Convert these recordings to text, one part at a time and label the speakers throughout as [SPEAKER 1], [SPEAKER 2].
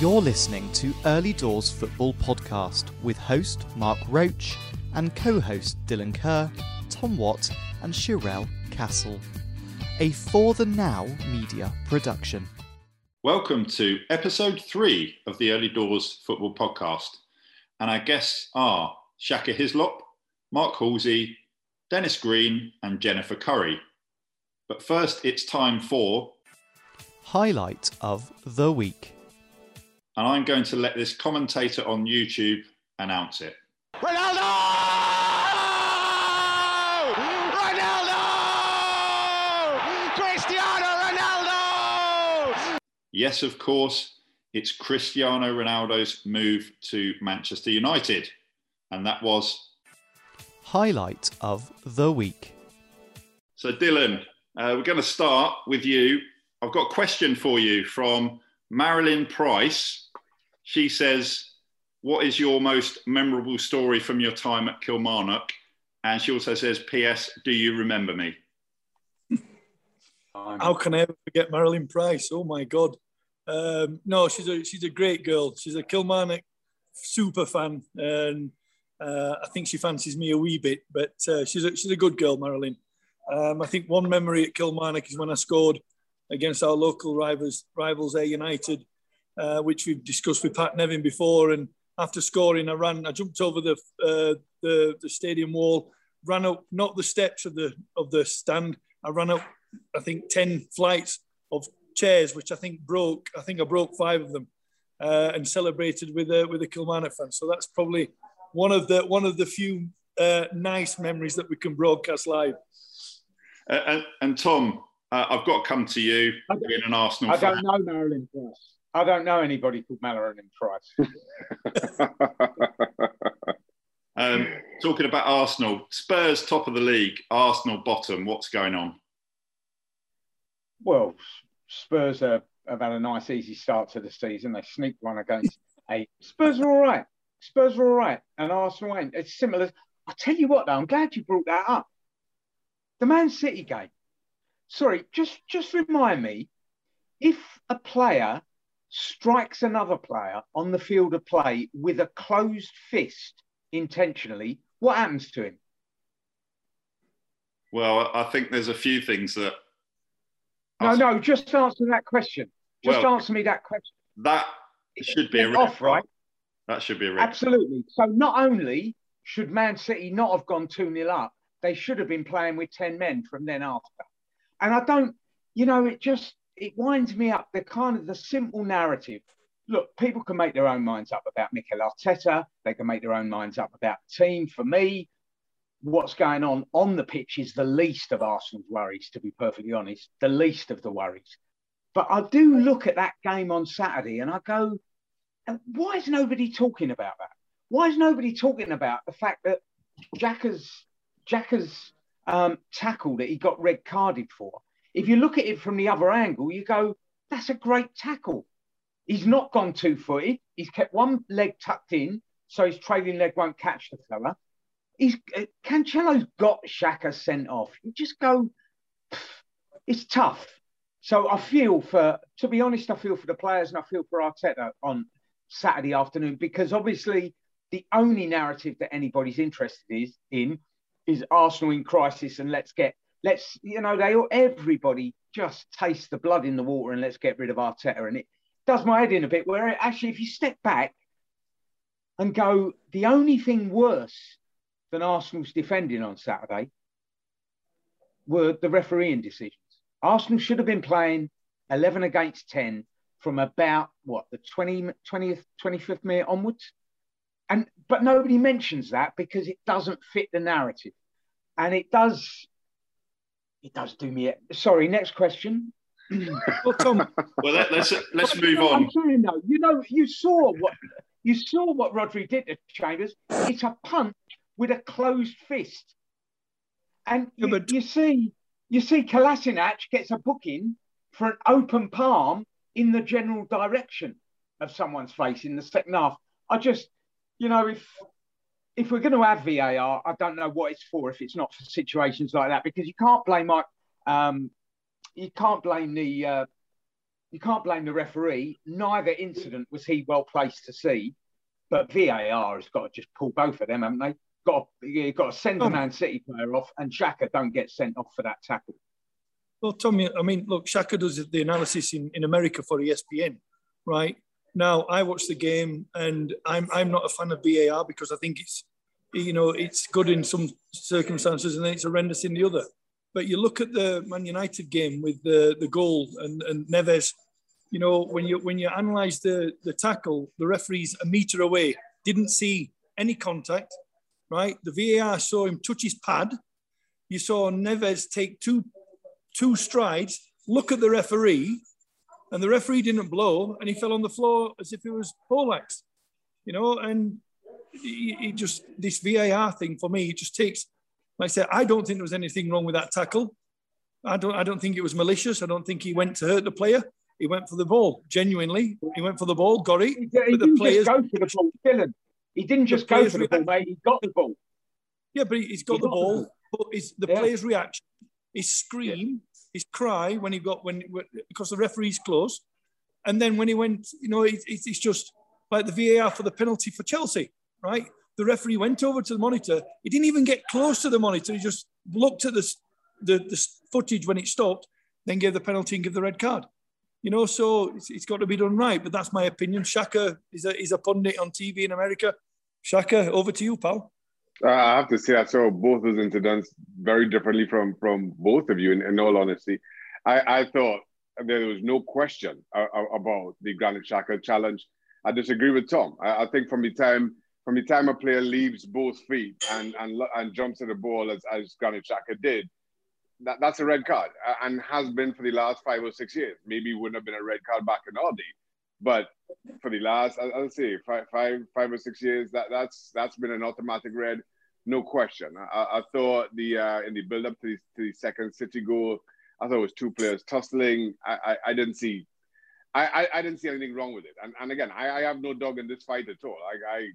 [SPEAKER 1] You're listening to Early Doors Football Podcast with host Mark Roach and co host Dylan Kerr, Tom Watt, and Cherelle Khassal. A For the Now media production.
[SPEAKER 2] Welcome to episode three of the Early Doors Football Podcast. And our guests are Shaka Hislop, Mark Halsey, Dennis Greene, and Jennifer Currie. But first, it's time for
[SPEAKER 1] Highlight of the Week.
[SPEAKER 2] And I'm going to let this commentator on YouTube announce it.
[SPEAKER 3] Ronaldo! Ronaldo! Cristiano Ronaldo!
[SPEAKER 2] Yes, of course, it's Cristiano Ronaldo's move to Manchester United, and that was.
[SPEAKER 1] Highlight of the Week.
[SPEAKER 2] So, Dylan, uh, we're going to start with you. I've got a question for you from Marilyn Price. She says, What is your most memorable story from your time at Kilmarnock? And she also says, P.S. Do you remember me?
[SPEAKER 4] How can I ever forget Marilyn Price? Oh my God. Um, no, she's a she's a great girl. She's a Kilmarnock super fan, and uh, I think she fancies me a wee bit. But uh, she's a, she's a good girl, Marilyn. Um, I think one memory at Kilmarnock is when I scored against our local rivals, rivals Ayr United, uh, which we've discussed with Pat Nevin before. And after scoring, I ran, I jumped over the uh, the, the stadium wall, ran up not the steps of the of the stand. I ran up, I think, ten flights of chairs, which I think broke. I think I broke five of them, uh, and celebrated with a with a Kilmarnock fan. So that's probably one of the one of the few uh, nice memories that we can broadcast live.
[SPEAKER 2] Uh, and, and Tom, uh, I've got to come to you,
[SPEAKER 5] I
[SPEAKER 2] being an Arsenal
[SPEAKER 5] I
[SPEAKER 2] fan.
[SPEAKER 5] don't know Marilyn Price. I don't know anybody called Marilyn Price.
[SPEAKER 2] Um, talking about Arsenal, Spurs top of the league, Arsenal bottom. What's going on?
[SPEAKER 5] well, Spurs are, have had a nice, easy start to the season. They sneaked one against a Spurs are all right. Spurs are all right, and Arsenal ain't. It's similar. I tell you what, though, I'm glad you brought that up. The Man City game. Sorry, just just remind me if a player strikes another player on the field of play with a closed fist intentionally, what happens to him?
[SPEAKER 2] Well, I think there's a few things that
[SPEAKER 5] No, no, just answer that question. Just
[SPEAKER 2] Well-
[SPEAKER 5] answer me that question.
[SPEAKER 2] that should be a red
[SPEAKER 5] off, right?
[SPEAKER 2] That should be a red.
[SPEAKER 5] Absolutely. So not only should Man City not have gone 2 0 up, they should have been playing with 10 men from then after. And I don't, you know, it just it winds me up the kind of the simple narrative. Look, people can make their own minds up about Mikel Arteta. They can make their own minds up about the team. For me, what's going on on the pitch is the least of Arsenal's worries, to be perfectly honest, the least of the worries. But I do look at that game on Saturday and I go, why is nobody talking about that? Why is nobody talking about the fact that Xhaka's Xhaka's um, that he got red carded for? If you look at it from the other angle, you go, that's a great tackle. He's not gone two footed. He's kept one leg tucked in, so his trailing leg won't catch the fella. He's uh, Cancelo's got Xhaka sent off. You just go, it's tough. So I feel for, to be honest, I feel for the players and I feel for Arteta on Saturday afternoon because obviously the only narrative that anybody's interested is in is Arsenal in crisis and let's get let's you know they all everybody just taste the blood in the water and let's get rid of Arteta. And it does my head in a bit where actually if you step back and go the only thing worse than Arsenal's defending on Saturday were the refereeing decisions. Arsenal should have been playing 11 against 10 from about what the 20, 20th 25th minute onwards? And but nobody mentions that because it doesn't fit the narrative. And it does it does do me sorry next question
[SPEAKER 4] Well, Tom,
[SPEAKER 2] Well, let, let's let's
[SPEAKER 5] You
[SPEAKER 2] move
[SPEAKER 5] know
[SPEAKER 2] on.
[SPEAKER 5] I'm saying though, you know, you saw what you saw what Rodri did to Chambers. It's a punch with a closed fist, and
[SPEAKER 4] Yeah,
[SPEAKER 5] you,
[SPEAKER 4] but-
[SPEAKER 5] you see, you see, Kolasinac gets a booking for an open palm in the general direction of someone's face in the second half. I just, you know, if if we're going to have VAR, I don't know what it's for if it's not for situations like that because you can't blame Mike. Um, you can't blame the uh, you can't blame the referee. Neither incident was he well placed to see, but VAR has got to just pull both of them, haven't they? Got to, you've got to send the. Man City player off, and Xhaka don't get sent off for that tackle.
[SPEAKER 4] Well, Tommy, I mean, look, Shaka does the analysis in, in America for ESPN, right? Now, I watch the game and I'm, I'm not a fan of VAR because I think it's, you know, it's good in some circumstances and then it's horrendous in the other. But you look at the Man United game with the, the goal and, and Neves, you know, when you when you analyse the, the tackle, the referee's a metre away, didn't see any contact, right? The VAR saw him touch his pad. You saw Neves take two two strides, look at the referee, and the referee didn't blow, and he fell on the floor as if he was poleaxe, you know. And he, it just this VAR thing for me, it just takes. Like I said, I don't think there was anything wrong with that tackle. I don't. I don't think it was malicious. I don't think he went to hurt the player. He went for the ball. Genuinely, he went for the ball, got it.
[SPEAKER 5] He, he
[SPEAKER 4] But the
[SPEAKER 5] didn't
[SPEAKER 4] players-
[SPEAKER 5] just go for the ball, Dylan. He didn't just go for the ball, mate. He got the ball.
[SPEAKER 4] Yeah, but he's got
[SPEAKER 5] He
[SPEAKER 4] the
[SPEAKER 5] got the
[SPEAKER 4] ball. But it's the
[SPEAKER 5] Yeah.
[SPEAKER 4] player's reaction, his scream, his cry when he got when because the referee's close, and then when he went, you know, it, it, it's just like the VAR for the penalty for Chelsea, right? The referee went over to the monitor. He didn't even get close to the monitor. He just looked at the the, the footage when it stopped, then gave the penalty and give the red card. You know, so it's, it's got to be done right. But that's my opinion. Shaka is a is a pundit on TV in America. Shaka, over to you, pal.
[SPEAKER 6] Uh, I have to say I saw both those incidents very differently from from both of you. In, in all honesty, I, I thought there was no question uh, uh, about the Granit Xhaka challenge. I disagree with Tom. I, I think from the time from the time a player leaves both feet and and, and jumps at the ball as, as Granit Xhaka did, that, that's a red card uh, and has been for the last five or six years. Maybe wouldn't have been a red card back in our day, but for the last, I- I'll say five, five, five or six years, that that's that's been an automatic red, no question. I, I thought the uh, in the build up to the, to the second City goal, I thought it was two players tussling. I, I, I didn't see, I, I, I didn't see anything wrong with it. And, and again, I, I have no dog in this fight at all. I, I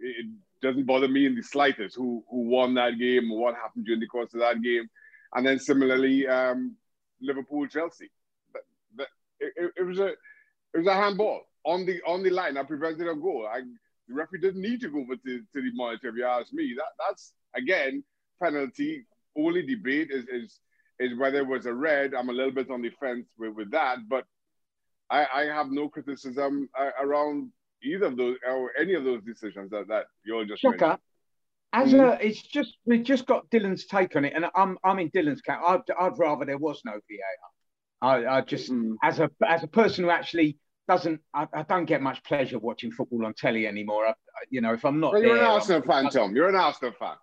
[SPEAKER 6] it doesn't bother me in the slightest who who won that game what happened during the course of that game. And then similarly, um, Liverpool Chelsea. It, it- it was a it was a handball on the on the line. I prevented a goal. I, the referee didn't need to go over to, to the monitor. If you ask me, that that's again penalty. Only debate is is is whether it was a red. I'm a little bit on the fence with, with that, but I, I have no criticism uh, around either of those or any of those decisions that, that you all just mentioned.
[SPEAKER 5] Shaka. As a, it's just we've just got Dylan's take on it, and I'm I'm in Dylan's camp. I'd, I'd rather there was no VAR. I, I just
[SPEAKER 6] Mm.
[SPEAKER 5] as a as a person who actually doesn't, I, I don't get much pleasure watching football on telly anymore. I, you know, if I'm not
[SPEAKER 6] Well, you're
[SPEAKER 5] there,
[SPEAKER 6] an
[SPEAKER 5] I'm-
[SPEAKER 6] Arsenal fan, Tom. You're an Arsenal fan.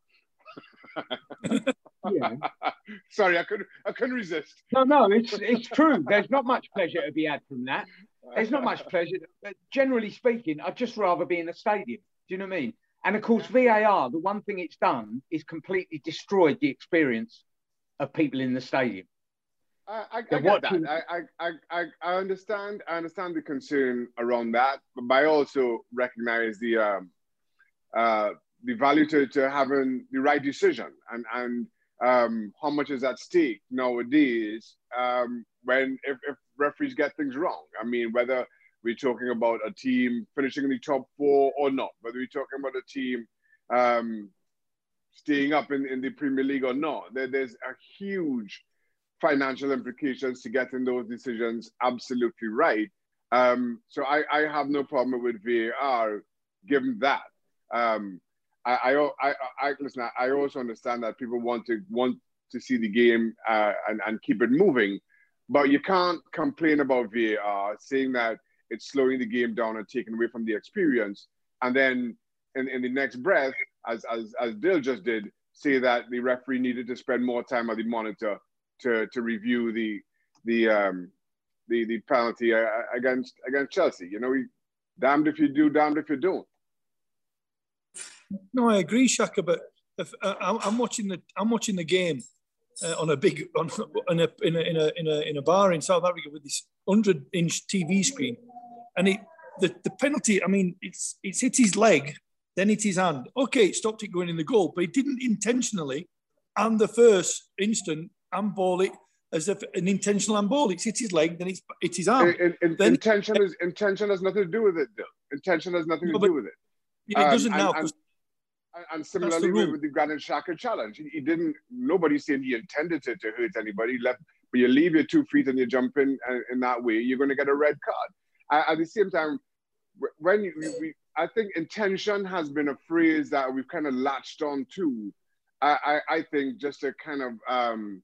[SPEAKER 5] yeah.
[SPEAKER 6] Sorry, I couldn't. I couldn't resist.
[SPEAKER 5] No, no, it's it's true. There's not much pleasure to be had from that. There's not much pleasure. But generally speaking, I'd just rather be in a stadium. Do you know what I mean? And of course, VAR, the one thing it's done is completely destroyed the experience of people in the stadium.
[SPEAKER 6] I, I, I get that. I, I, I, I, understand. I understand the concern around that, but I also recognize the um, uh, the value to, to having the right decision and and um, how much is at stake nowadays um, when if, if referees get things wrong. I mean, whether we're talking about a team finishing in the top four or not, whether we're talking about a team um, staying up in, in the Premier League or not, there, there's a huge financial implications to getting those decisions absolutely right. Um, so I, I have no problem with VAR given that. Um, I, I, I, listen. I also understand that people want to want to see the game uh, and and keep it moving, but you can't complain about VAR saying that it's slowing the game down and taking away from the experience, and then in, in the next breath, as as as Dill just did, say that the referee needed to spend more time at the monitor to to review the the um the the penalty uh, against against Chelsea. You know, we, damned if you do, damned if you don't.
[SPEAKER 4] No, I agree, Shaka. But if, uh, I'm watching the I'm watching the game uh, on a big on, on a, in, a, in a in a in a bar in South Africa with this hundred inch TV screen, and it the, the penalty. I mean, it's it's hit his leg, then hit his hand. Okay, it stopped it going in the goal, but it didn't intentionally. And the first instant handball it as if an intentional handball. It's hit his leg, then it's it's his arm.
[SPEAKER 6] In, in,
[SPEAKER 4] Then-
[SPEAKER 6] intention is intention has nothing to do with it. Though. Intention has nothing
[SPEAKER 4] No,
[SPEAKER 6] to do with it.
[SPEAKER 4] Yeah, it
[SPEAKER 6] um,
[SPEAKER 4] doesn't
[SPEAKER 6] and-
[SPEAKER 4] now.
[SPEAKER 6] and- And, and
[SPEAKER 4] the
[SPEAKER 6] similarly with, the Granit Xhaka challenge, he, he didn't. Nobody's saying he intended to, to hurt anybody. He left, but you leave your two feet and you jump in and, in that way, you're going to get a red card. At, at the same time, when you, we, we, I think intention has been a phrase that we've kind of latched on to. I, I, I think just to kind of um,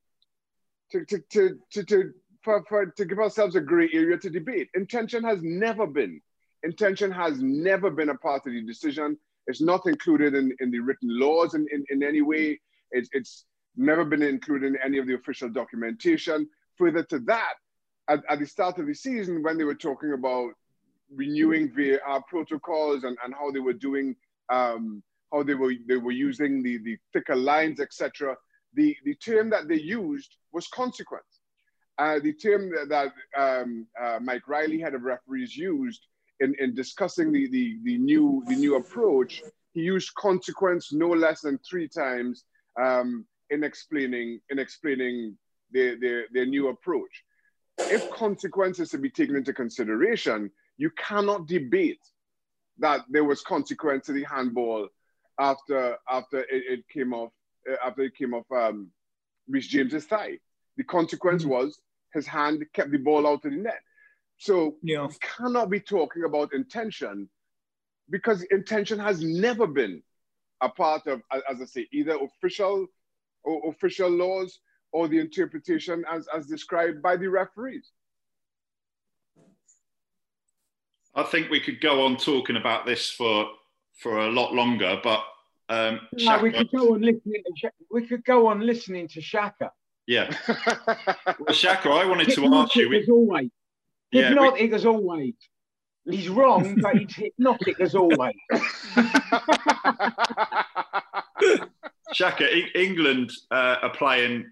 [SPEAKER 6] to, to, to, to, to, for, for, to give ourselves a gray area to debate. Intention has never been. Intention has never been a part of the decision. It's not included in, in the written laws in, in, in any way. It's, it's never been included in any of the official documentation. Further to that, at, at the start of the season, when they were talking about renewing VAR protocols and, and how they were doing, um, how they were they were using the, the thicker lines, etc. The, the term that they used was consequence. Uh, the term that, that um, uh, Mike Riley, head of referees, used in, in discussing the, the, the, new, the new approach, he used consequence no less than three times um, in explaining, in explaining their, their, their new approach. If consequences to be taken into consideration, you cannot debate that there was consequence to the handball after, after it, it came off, after it came off um, Reece James's thigh. The consequence was his hand kept the ball out of the net. So
[SPEAKER 4] Yeah.
[SPEAKER 6] we cannot be talking about intention because intention has never been a part of, as I say, either official or official laws or the interpretation as, as described by the referees.
[SPEAKER 2] I think we could go on talking about this for for a lot longer, but um,
[SPEAKER 5] No, we could go on listening. To, Sha- we could go on listening to Shaka.
[SPEAKER 2] yeah. Well, Shaka, I wanted to ask
[SPEAKER 5] Hypnotic
[SPEAKER 2] you.
[SPEAKER 5] as always.
[SPEAKER 2] Yeah, we-
[SPEAKER 5] Hypnotic as always. He's wrong, but he's hypnotic as always.
[SPEAKER 2] Shaka, E- England uh, are playing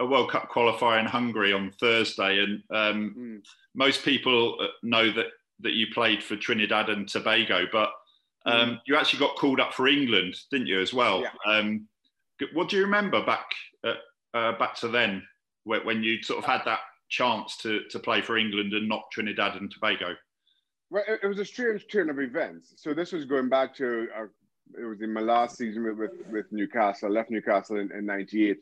[SPEAKER 2] a World Cup qualifier in Hungary on Thursday, and um,
[SPEAKER 6] Mm.
[SPEAKER 2] most people uh, know that that you played for Trinidad and Tobago, but um, you actually got called up for England, didn't you, as well?
[SPEAKER 6] Yeah.
[SPEAKER 2] Um, what do you remember back uh, uh, back to then, when, when you sort of had that chance to to play for England and not Trinidad and Tobago?
[SPEAKER 6] Well, it, it was a strange turn of events. So this was going back to uh, it was in my last season with with, with Newcastle. I left Newcastle in, in '98.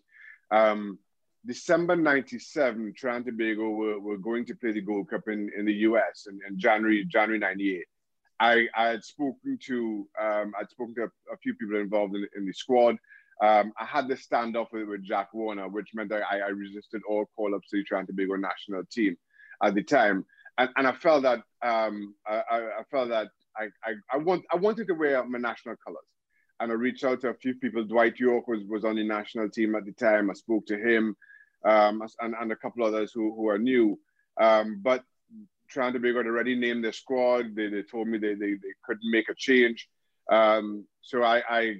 [SPEAKER 6] Um, December '97, Trinidad and Tobago were, were going to play the Gold Cup in, in the US in, in January January '98. I, I had spoken to um, I'd spoken to a, a few people involved in, in the squad. Um, I had this standoff with, with Jack Warner, which meant I, I resisted all call-ups to the Trinidad Tobago national team at the time and, and I felt that um, I, I I felt that I, I, I want I wanted to wear my national colors, and I reached out to a few people. Dwight Yorke was, was on the national team at the time. I spoke to him, um, and, and a couple others who, who are new. Um, but trying to be had already named their squad. They, they told me they, they, they couldn't make a change. Um, so I, I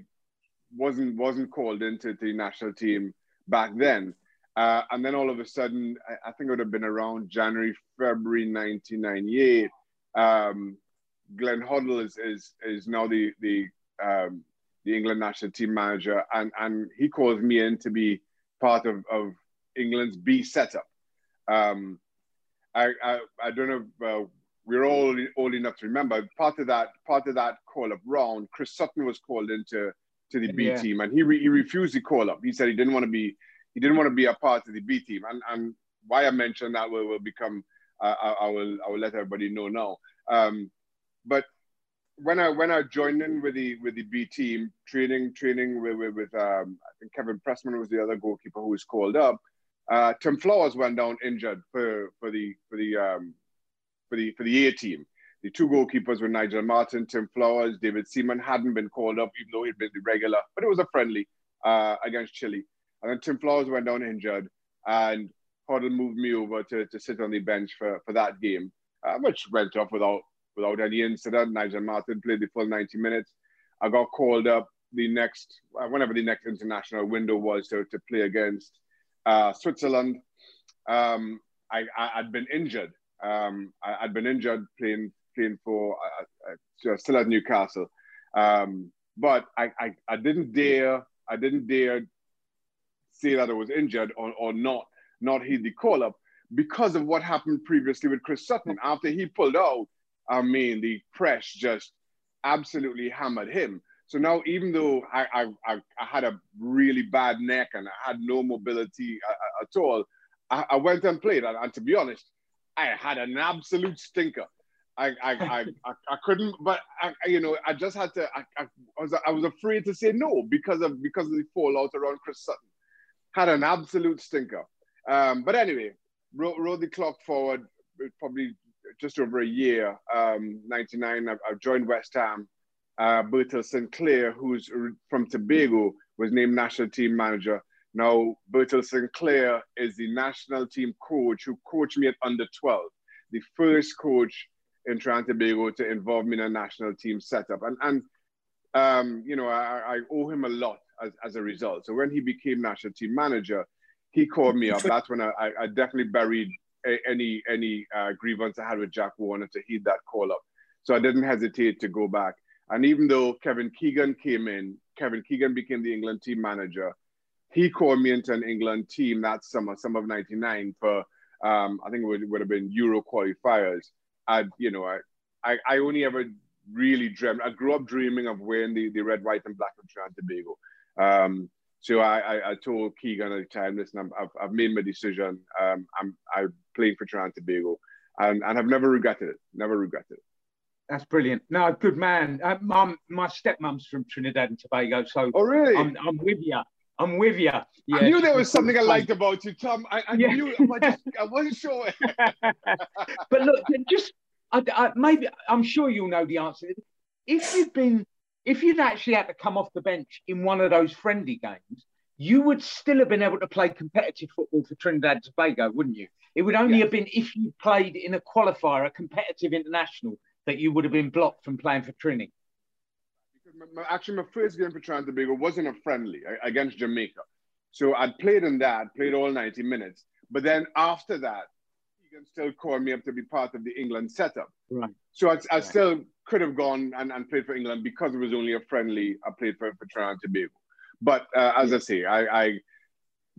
[SPEAKER 6] wasn't wasn't called into the national team back then. Uh, and then all of a sudden, I, I think it would have been around January, February 1998. Um, Glenn Hoddle is, is, is now the, the, um, the England national team manager, and, and he calls me in to be part of, of England's B setup. Um, I, I, I don't know if uh, we're all old, enough to remember part of that part of that call up round. Chris Sutton was called into to the B
[SPEAKER 5] Yeah.
[SPEAKER 6] team, and he re, he refused the call up. He said he didn't want to be he didn't want to be a part of the B team, and and why I mentioned that will, will become uh, I, I will I will let everybody know now. Um, but when I when I joined in with the with the B team training training with with, with um, I think Kevin Pressman was the other goalkeeper who was called up. Uh, Tim Flowers went down injured for for the for the um, for the for the A team. The two goalkeepers were Nigel Martyn, Tim Flowers, David Seaman hadn't been called up, even though he'd been the regular, but it was a friendly uh, against Chile. And then Tim Flowers went down injured, and Hoddle moved me over to, to sit on the bench for, for that game, uh, which went off without without any incident. Nigel Martyn played the full 90 minutes. I got called up the next, uh, whenever the next international window was to, to play against uh, Switzerland. Um, I, had been injured. Um, I, had been injured playing playing for uh, uh, still at Newcastle, um, but I, I, I didn't dare I didn't dare say that I was injured or, or not not heed the call up because of what happened previously with Chris Sutton. After he pulled out, I mean, the press just absolutely hammered him. So now, even though I, I, I, I had a really bad neck and I had no mobility uh, at all, I, I, went and played. And, and, to be honest, I had an absolute stinker. I, I, I, I, I, couldn't, but I, you know, I just had to. I, I, was, I was afraid to say no because of because of the fallout around Chris Sutton. Had an absolute stinker. Um, but anyway, rode, rode the clock forward. Probably just over a year. Um, 99. I, I joined West Ham. Uh, Bertille St. Clair, who's from Tobago, was named national team manager. Now, Bertille St. Clair is the national team coach who coached me at under 12, the first coach in Trinidad Tobago to involve me in a national team setup. And, and um, you know, I, I, owe him a lot as, as a result. So when he became national team manager, he called me up. That's when I, I definitely buried any any uh, grievance I had with Jack Warner to heed that call up. So I didn't hesitate to go back. And even though Kevin Keegan came in, Kevin Keegan became the England team manager. He called me into an England team that summer, summer of '99 for um, I think it would, would have been Euro qualifiers. I, you know, I, I, I only ever really dreamt. I grew up dreaming of wearing the, the red, white, and black of Trinidad and Tobago. Um, so I, I, I, told Keegan at the time, listen, i have I've made my decision. Um, I'm, I'm playing for Trinidad and Tobago, and, and I've never regretted it. Never regretted it.
[SPEAKER 5] That's brilliant. No, good man. Uh, mum, my stepmom's from Trinidad and Tobago, so
[SPEAKER 6] oh really?
[SPEAKER 5] I'm, I'm with you. I'm with you.
[SPEAKER 6] Yeah, I knew there was something I liked about you, Tom. I, I yeah. knew, I, just, I wasn't sure.
[SPEAKER 5] but look, just I, I, maybe I'm sure you'll know the answer. If you'd been, if you'd actually had to come off the bench in one of those friendly games, you would still have been able to play competitive football for Trinidad and Tobago, wouldn't you? It would only yeah. have been if you played in a qualifier, a competitive international, that you would have been blocked from playing for Trinity.
[SPEAKER 6] Actually, my first game for Trinidad Tobago wasn't a friendly against Jamaica. So I'd played in that, played all 90 minutes. But then after that, Keegan still called me up to be part of the England setup.
[SPEAKER 5] Right.
[SPEAKER 6] So I, I right. still could have gone and, and played for England because it was only a friendly. I played for, for Trinidad Tobago. But uh, as I say, I, I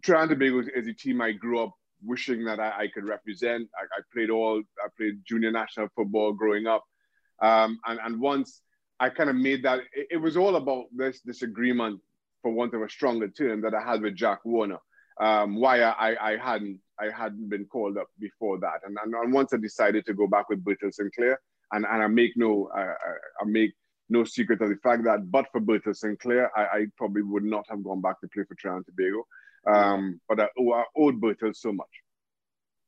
[SPEAKER 6] Trinidad Tobago is a team I grew up wishing that I, I could represent. I, I, played all, I played junior national football growing up. Um, and, and once I kind of made that, it, it, was all about this disagreement, for want of a stronger term, that I had with Jack Warner. Um, why I, I hadn't I hadn't been called up before that, and, and, once I decided to go back with Bertille St. Clair, and, and I make no I, I make no secret of the fact that but for Bertille St. Clair, I, I probably would not have gone back to play for Trinidad and Tobago. Um, but I, oh, I owed Bertille so much.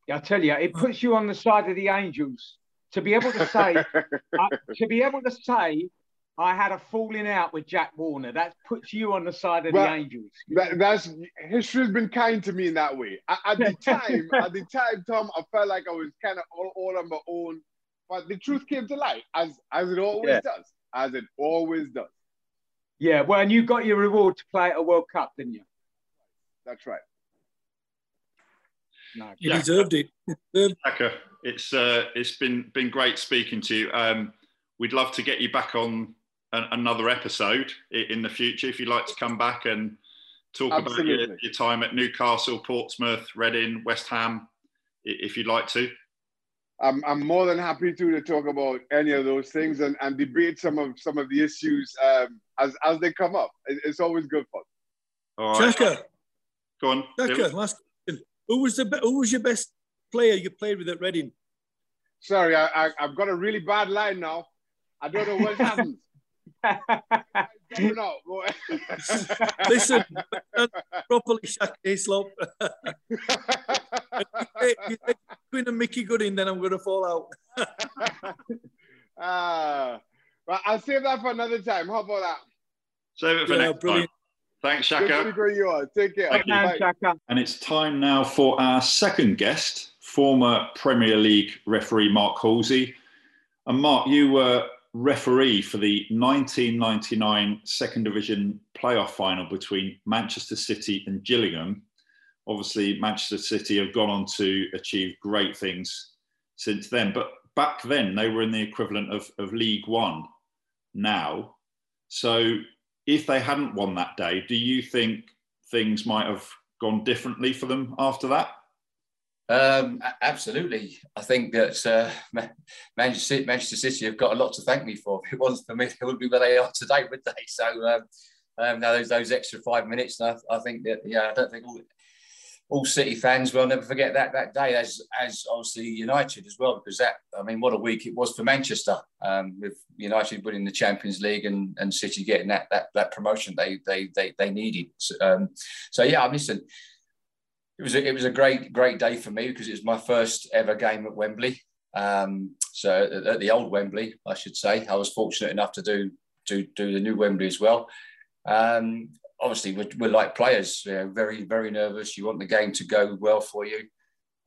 [SPEAKER 5] Yeah, I tell you, it puts you on the side of the Angels to be able to say, uh, to be able to say, I had a falling out with Jack Warner. That puts you on the side of well, the Angels.
[SPEAKER 6] That, that's history's been kind to me in that way. At, at the time, at the time, Tom, I felt like I was kind of all, all on my own. But the truth came to light, as as it always yeah. does, as it always does.
[SPEAKER 5] Yeah, well, and you got your reward to play at a World Cup, didn't you?
[SPEAKER 6] That's right.
[SPEAKER 4] No, you deserved it.
[SPEAKER 2] Shaka, it's uh, it's been been great speaking to you. Um, we'd love to get you back on an, another episode in the future if you'd like to come back and talk Absolutely. about your, your, time at Newcastle, Portsmouth, Reading, West Ham, if you'd like to.
[SPEAKER 6] I'm, I'm more than happy to, to talk about any of those things and, and debate some of some of the issues um, as, as they come up. It's always good fun.
[SPEAKER 2] All right.
[SPEAKER 4] Shaka,
[SPEAKER 2] Go on.
[SPEAKER 4] Shaka, last question. Who was the who was your best player you played with at Reading?
[SPEAKER 6] Sorry, I, I have got a really bad line now. I don't know what happened. no,
[SPEAKER 4] Listen, properly Shaq Hislop. Between a Mickey Gooding, then I'm going to fall out.
[SPEAKER 6] uh, well, I'll save that for another time. How about that?
[SPEAKER 2] Save it for yeah, next brilliant. time. Thanks, Shaka.
[SPEAKER 6] Good you are. Take care. Thank you.
[SPEAKER 5] Shaka.
[SPEAKER 2] And it's time now for our second guest, former Premier League referee Mark Halsey. And Mark, you were referee for the 1999 Second Division playoff final between Manchester City and Gillingham. Obviously, Manchester City have gone on to achieve great things since then, but back then they were in the equivalent of, of League One now. So if they hadn't won that day, do you think things might have gone differently for them after that?
[SPEAKER 7] Um, absolutely. I think that uh, Manchester, City have got a lot to thank me for. If it wasn't for me, they wouldn't be where they are today, would they? So, um, um, those, those extra five minutes, I, I, think that, yeah, I don't think all, all City fans will never forget that that day, as as obviously United as well, because that, I mean, what a week it was for Manchester um, with United winning the Champions League and, and City getting that that, that promotion they they they, they needed. So, um, so yeah, I'm listening it was a, it was a great great day for me because it was my first ever game at Wembley. Um, so at the old Wembley, I should say, I was fortunate enough to do do do the new Wembley as well. Um, obviously, we're, we're, like players, you know, very very nervous. You want the game to go well for you,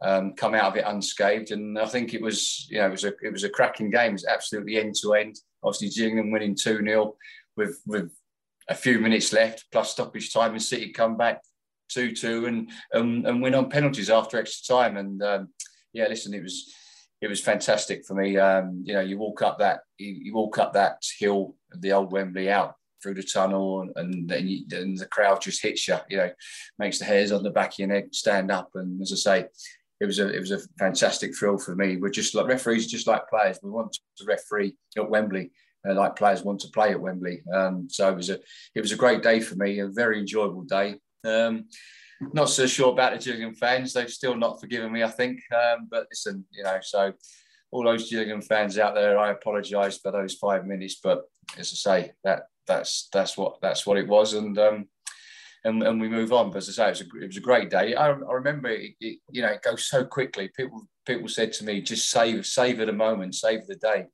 [SPEAKER 7] um, come out of it unscathed, and I think it was you know it was a it was a cracking game. It was absolutely end to end. Obviously, Gillingham winning two 0 with with a few minutes left plus stoppage time, and City come back two two and um, and win on penalties after extra time. And um, yeah, listen, it was it was fantastic for me. Um, you know, you walk up that you, you, walk up that hill the old Wembley out through the tunnel, and, and then you, and the crowd just hits you. You know, makes the hairs on the back of your neck stand up. And as I say, it was a it was a fantastic thrill for me. We're just like referees, just like players. We want to referee at Wembley. Uh, like players want to play at Wembley, um, so it was a it was a great day for me, a very enjoyable day. Um, not so sure about the Gillingham fans. They've still not forgiven me, I think. Um, but listen, you know, so all those Gillingham fans out there, I apologise for those five minutes. But as I say, that that's that's what that's what it was, and um, and, and we move on. But as I say, it was a, it was a great day. I, I remember, it, it, you know, it goes so quickly. People people said to me, just save save the moment, save the day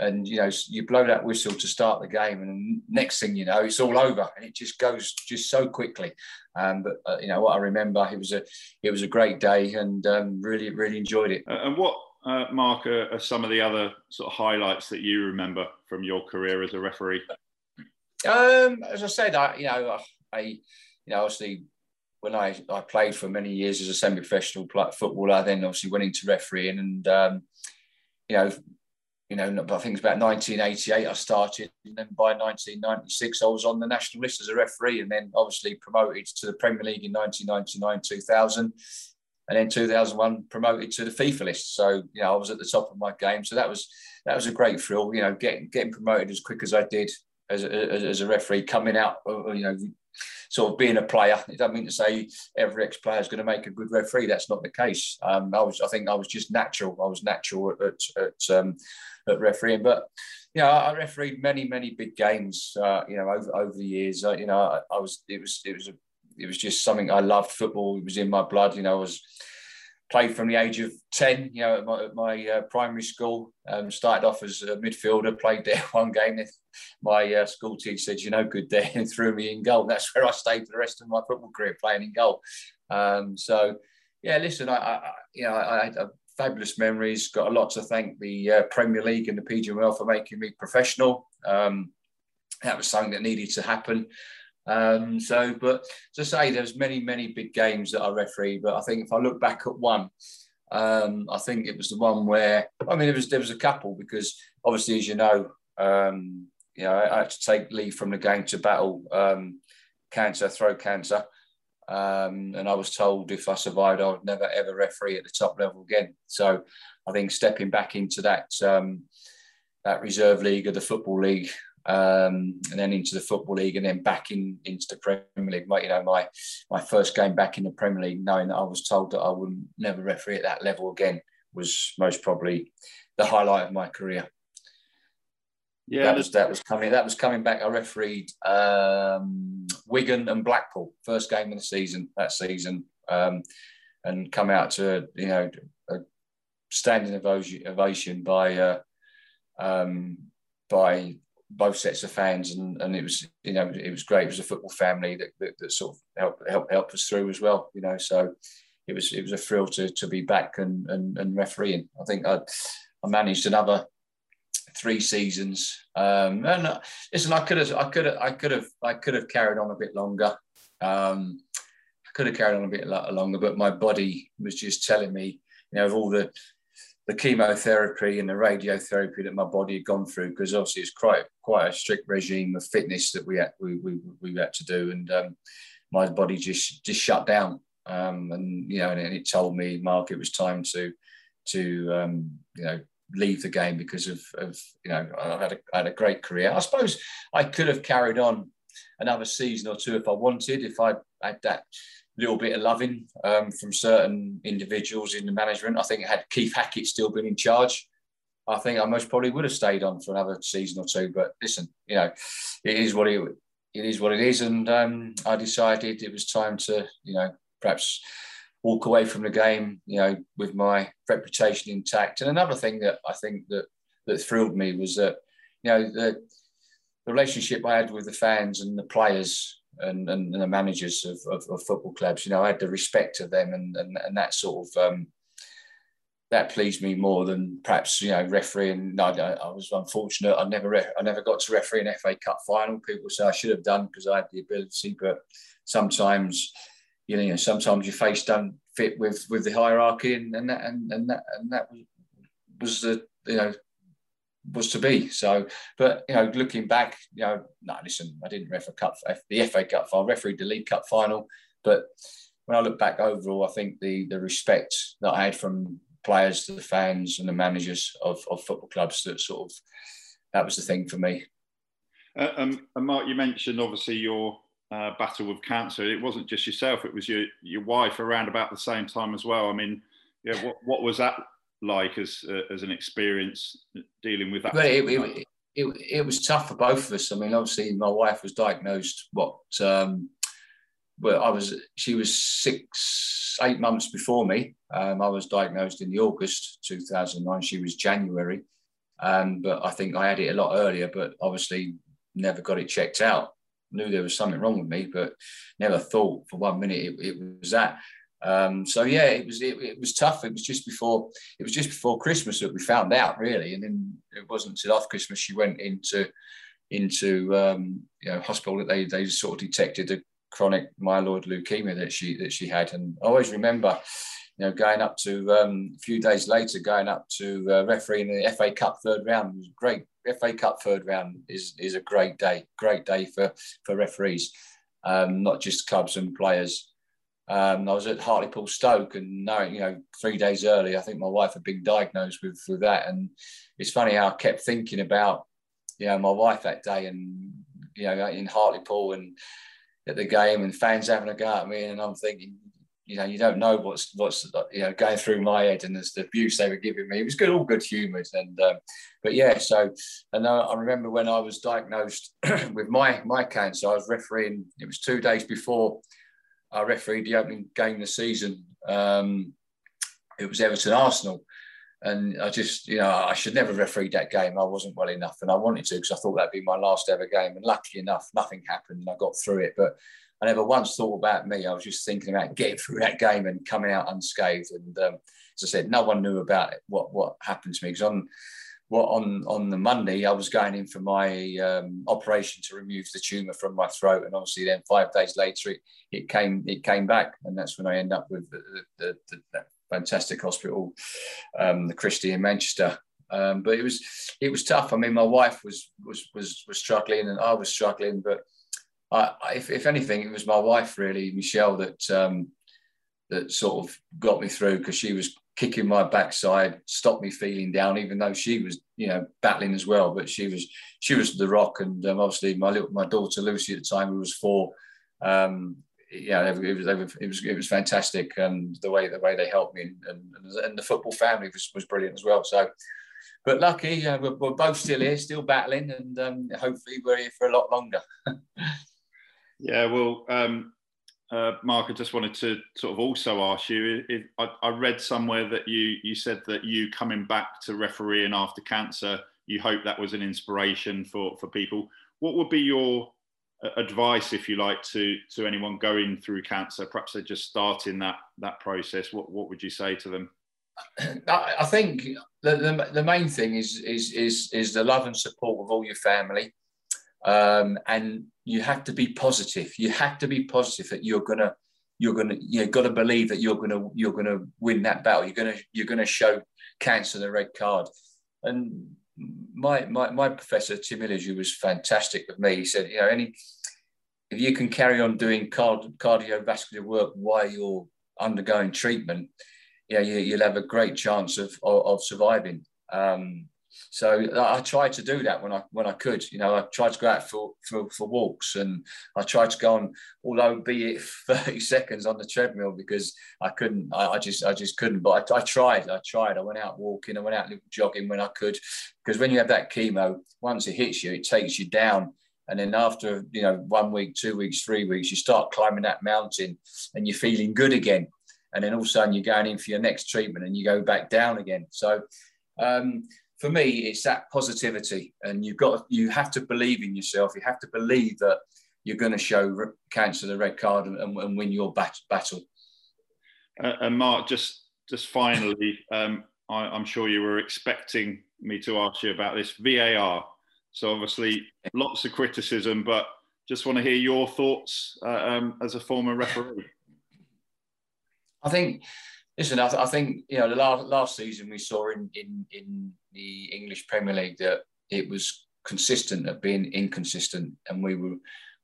[SPEAKER 7] and you know you blow that whistle to start the game and next thing you know it's all over and it just goes just so quickly um, but uh, you know what i remember it was a it was a great day and um, really really enjoyed it
[SPEAKER 2] and what uh, mark are, some of the other sort of highlights that you remember from your career as a referee
[SPEAKER 7] um, as i said i you know i you know obviously when I, I played for many years as a semi-professional footballer, then obviously went into refereeing, and um, you know you know, I think it's about 1988 I started, and then by 1996 I was on the national list as a referee, and then obviously promoted to the Premier League in 1999, 2000, and then 2001 promoted to the FIFA list. So you know, I was at the top of my game. So that was that was a great thrill. You know, getting getting promoted as quick as I did as a, as a referee, coming out, you know, sort of being a player. It doesn't mean to say every ex-player is going to make a good referee. That's not the case. Um, I was, I think, I was just natural. I was natural at, at, at um, at refereeing. But you know, I refereed many, many big games. Uh, you know, over over the years. Uh, you know, I, I, was it was it was a, it was just something I loved. Football it was in my blood. You know, I was played from the age of 10 you know at my, at my uh, primary school um, started off as a midfielder played there one game my uh, school teacher said you know good there and threw me in goal that's where i stayed for the rest of my football career playing in goal um, so yeah listen i, I you know I, I, fabulous memories. Got a lot to thank the uh, Premier League and the PGMOL for making me professional. Um, that was something that needed to happen. Um, so, but to say, there's many, many big games that I referee. But I think if I look back at one, um, I think it was the one where I mean, there was there was a couple because obviously, as you know, um, you know, I, had to take leave from the game to battle um, cancer, throat cancer. Um, and I was told if I survived, I would never ever referee at the top level again. So I think stepping back into that um, that reserve league of the football league, um, and then into the football league, and then back in into the Premier League. My, you know, my my first game back in the Premier League, knowing that I was told that I would never referee at that level again, was most probably the highlight of my career. Yeah, that was that was coming. That was coming back. I refereed um, Wigan and Blackpool first game of the season that season, um, and come out to you know a standing ovation, by uh, um, by both sets of fans, and, and it was you know it was great. It was a football family that, that, that sort of helped help help us through as well. You know, so it was it was a thrill to to be back and and, and refereeing. I think I I managed another three seasons. Um, and uh, listen, I could have, I could have, I could have, I could have carried on a bit longer. Um, I could have carried on a bit longer, but my body was just telling me, you know, of all the the chemotherapy and the radiotherapy that my body had gone through, because obviously it's quite quite a strict regime of fitness that we had we we, we had to do, and um, my body just just shut down. um, and you know, and it told me, Mark, it was time to to um, you know leave the game because of, of you know I had a, I had a great career. I suppose I could have carried on another season or two if I wanted, if I had that little bit of loving um, from certain individuals in the management. I think had Keith Hackett still been in charge, I think I most probably would have stayed on for another season or two. But listen, you know, it is what it, it is what it is, and um, I decided it was time to, you know, perhaps walk away from the game, you know, with my reputation intact. And another thing that I think that that thrilled me was that, you know, the, the relationship I had with the fans and the players and, and, the managers of, of, of, football clubs, you know, I had the respect of them and, and, and that sort of um, that pleased me more than perhaps you know refereeing. No, I, was unfortunate. I never I never got to referee an FA Cup final. People say I should have done because I had the ability, but sometimes you know sometimes your face don't fit with with the hierarchy, and, and that and, and that and that was, was the you know was to be. So, but you know, looking back, you know, no, listen, I didn't ref a cup, the FA Cup final, refereed the League Cup final, but when I look back overall, I think the the respect that I had from players to the fans and the managers of, of football clubs that sort of that was the thing for me.
[SPEAKER 2] Uh, um, and Mark, you mentioned obviously your uh, battle with cancer. It wasn't just yourself; it was your your wife around about the same time as well. I mean, yeah, what what was that like as uh, as an experience dealing with that?
[SPEAKER 7] Well, it, it, it, it, was tough for both of us. I mean, obviously, my wife was diagnosed what um, well, I was she was six eight months before me. Um, I was diagnosed in the August 2009. She was January, um, but I think I had it a lot earlier. But obviously, never got it checked out. Knew there was something wrong with me, but never thought for one minute it, it was that. Um, so yeah, it was it, it, was tough. It was just before it was just before Christmas that we found out really, and then it wasn't until after Christmas she went into into um, you know hospital that they they sort of detected a chronic myeloid leukemia that she that she had, and I always remember, you know, going up to um, a few days later, going up to uh, refereeing the FA Cup third round. Was great. FA Cup third round is is a great day, great day for for referees, um, not just clubs and players. Um, I was at Hartlepool Stoke, and you know, three days early, I think my wife had been diagnosed with with that, and it's funny how I kept thinking about, you know, my wife that day, and you know, in Hartlepool, and at the game and fans having a go at me, and I'm thinking, you know, you don't know what's what's you know going through my head and the abuse they were giving me. It was good, all good humoured, and um, but yeah. So, and I remember when I was diagnosed with my my cancer, I was refereeing. It was two days before I refereed the opening game of the season. Um, it was Everton Arsenal, and I just, you know, I should never referee that game. I wasn't well enough, and I wanted to because I thought that'd be my last ever game. And luckily enough, nothing happened, and I got through it. But I never once thought about me. I was just thinking about getting through that game and coming out unscathed. And um, as I said, no one knew about it, what what happened to me because on what on on the Monday I was going in for my um, operation to remove the tumor from my throat, and obviously then five days later it, it came it came back, and that's when I end up with the, the, the, the fantastic hospital, um, the Christie in Manchester. Um, but it was it was tough. I mean, my wife was was was was struggling, and I was struggling. But I, if, if anything, it was my wife really, Michelle, that um, that sort of got me through because she was kicking my backside, stopped me feeling down, even though she was you know battling as well. But she was she was the rock, and um, obviously my little my daughter Lucy at the time, who was four. Um, yeah, it was, it was it was fantastic, and the way the way they helped me, and, and the football family was, was brilliant as well. So, but lucky, uh, we're, we're, both still here, still battling, and um, hopefully we're here for a lot longer.
[SPEAKER 2] yeah, well, um, uh, Mark, I just wanted to sort of also ask you. If, I, I read somewhere that you you said that you coming back to refereeing after cancer, you hope that was an inspiration for for people. What would be your advice, if you like, to to anyone going through cancer? Perhaps they're just starting that that process. What what would you say to them?
[SPEAKER 7] I think the, the, the main thing is is is is the love and support of all your family, um, and you have to be positive. You have to be positive that you're gonna you're gonna you've got to believe that you're gonna you're gonna win that battle. You're gonna you're gonna show cancer the red card, and my, my, my professor, Tim Illidge, was fantastic with me. He said, you know, any, if you can carry on doing card, cardiovascular work while you're undergoing treatment, yeah, you, will have a great chance of, of, of surviving. Um, so I tried to do that when I when I could. You know, I tried to go out for, for, for walks and I tried to go on, although be it 30 seconds on the treadmill because I couldn't, I, I just I just couldn't. But I, I, tried, I tried. I went out walking, I went out jogging when I could. Because when you have that chemo, once it hits you, it takes you down. And then after, you know, one week, two weeks, three weeks, you start climbing that mountain and you're feeling good again. And then all of a sudden you're going in for your next treatment and you go back down again. So um, for me, it's that positivity, and you've got you have to believe in yourself. You have to believe that you're going to show cancer the red card and, and win your bat- battle.
[SPEAKER 2] Uh, and Mark, just just finally, um, I, I'm sure you were expecting me to ask you about this VAR. So obviously, lots of criticism, but just want to hear your thoughts uh, um, as a former referee.
[SPEAKER 7] I think listen, I, th- I, think you know the last last season we saw in in in the English Premier League that it was consistent at being inconsistent, and we were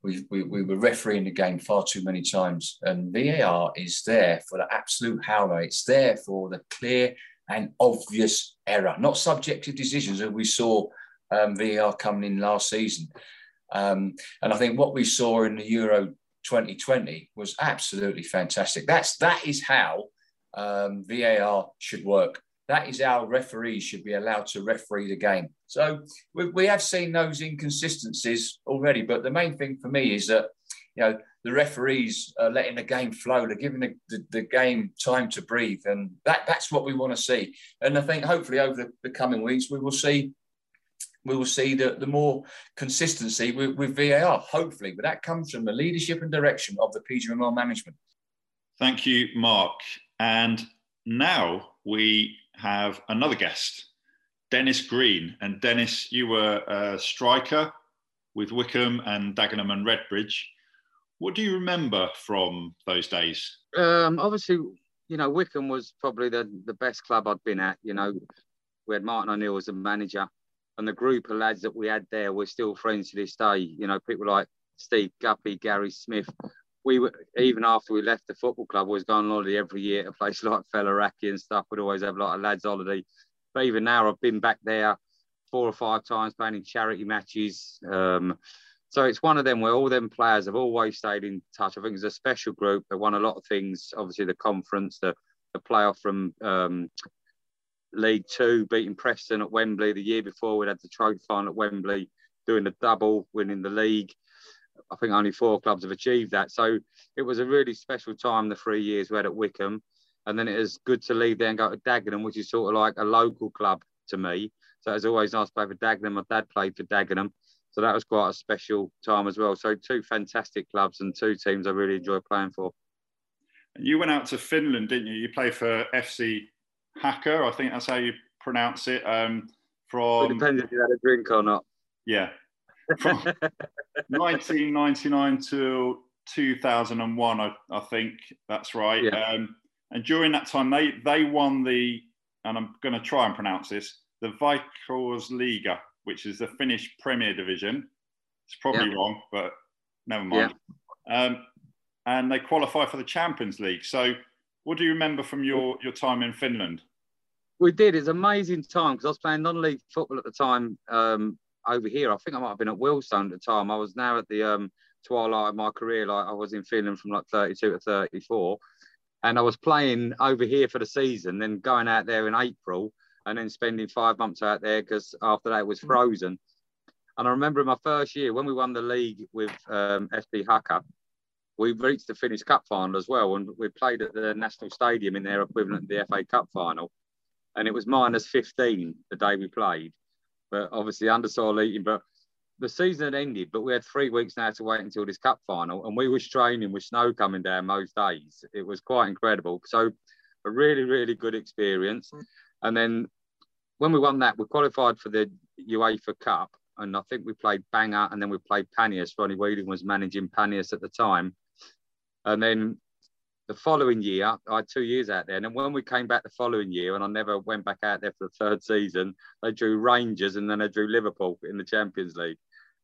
[SPEAKER 7] we, we, we were refereeing the game far too many times. And VAR is there for the absolute howler. It's there for the clear and obvious error, not subjective decisions. as we saw um, VAR coming in last season. Um, and I think what we saw in the Euro 2020 was absolutely fantastic. That's that is how um, VAR should work. That is how referees should be allowed to referee the game. So we, we have seen those inconsistencies already, but the main thing for me is that you know the referees are letting the game flow. They're giving the, the, the game time to breathe, and that, that's what we want to see. And I think hopefully over the, the coming weeks we will see we will see the, the more consistency with, with VAR, hopefully. But that comes from the leadership and direction of the PGMOL management.
[SPEAKER 2] Thank you, Mark. And now we have another guest, Dennis Greene. And Dennis, you were a striker with Wycombe and Dagenham and Redbridge. What do you remember from those days?
[SPEAKER 8] Um, obviously, you know, Wycombe was probably the, the best club I'd been at. You know, we had Martin O'Neill as a manager, and the group of lads that we had there we're still friends to this day. You know, people like Steve Guppy, Gary Smith, we were even after we left the football club, we was going on holiday every year to places like Faliraki and stuff. We'd always have a lot of lads holiday. But even now, I've been back there four or five times playing in charity matches. Um, so it's one of them where all them players have always stayed in touch. I think it's a special group. They won a lot of things. Obviously, the conference, the the playoff from um, League Two, beating Preston at Wembley the year before. We'd had the trophy final at Wembley, doing the double, winning the league. I think only four clubs have achieved that. So it was a really special time, the three years we had at Wycombe. And then it was good to leave there and go to Dagenham, which is sort of like a local club to me. So it was always nice to play for Dagenham. My dad played for Dagenham. So that was quite a special time as well. So two fantastic clubs and two teams I really enjoy playing for.
[SPEAKER 2] You went out to Finland, didn't you? You played for FC Haka, I think that's how you pronounce it. Um, from
[SPEAKER 8] it depends if you had a drink or not.
[SPEAKER 2] Yeah, from 1999 to 2001, I, I think that's right. Yeah. Um, and during that time, they they won the, and I'm going to try and pronounce this, the Veikkausliiga, which is the Finnish Premier Division. It's probably yeah. wrong, but never mind. Yeah. Um, and they qualify for the Champions League. So, what do you remember from your your time in Finland?
[SPEAKER 8] We did. It's amazing time because I was playing non-league football at the time. Um, over here. I think I might have been at Wealdstone at the time. I was now at the um, twilight of my career. Like I was in Finland from like 32 to 34, and I was playing over here for the season, then going out there in April, and then spending five months out there because after that it was frozen. And I remember in my first year when we won the league with um, FC Haka, we reached the Finnish Cup final as well, and we played at the National Stadium in their equivalent to the FA Cup final, and it was minus 15 the day we played but obviously under soil eating. But the season had ended, but we had three weeks now to wait until this cup final, and we were training with snow coming down most days. It was quite incredible. So a really, really good experience. And then when we won that, we qualified for the UEFA Cup, and I think we played Bangor, and then we played Panionios. Ronnie Whelan was managing Panionios at the time. And then the following year, I had two years out there. And then when we came back the following year, and I never went back out there for the third season, they drew Rangers and then they drew Liverpool in the Champions League.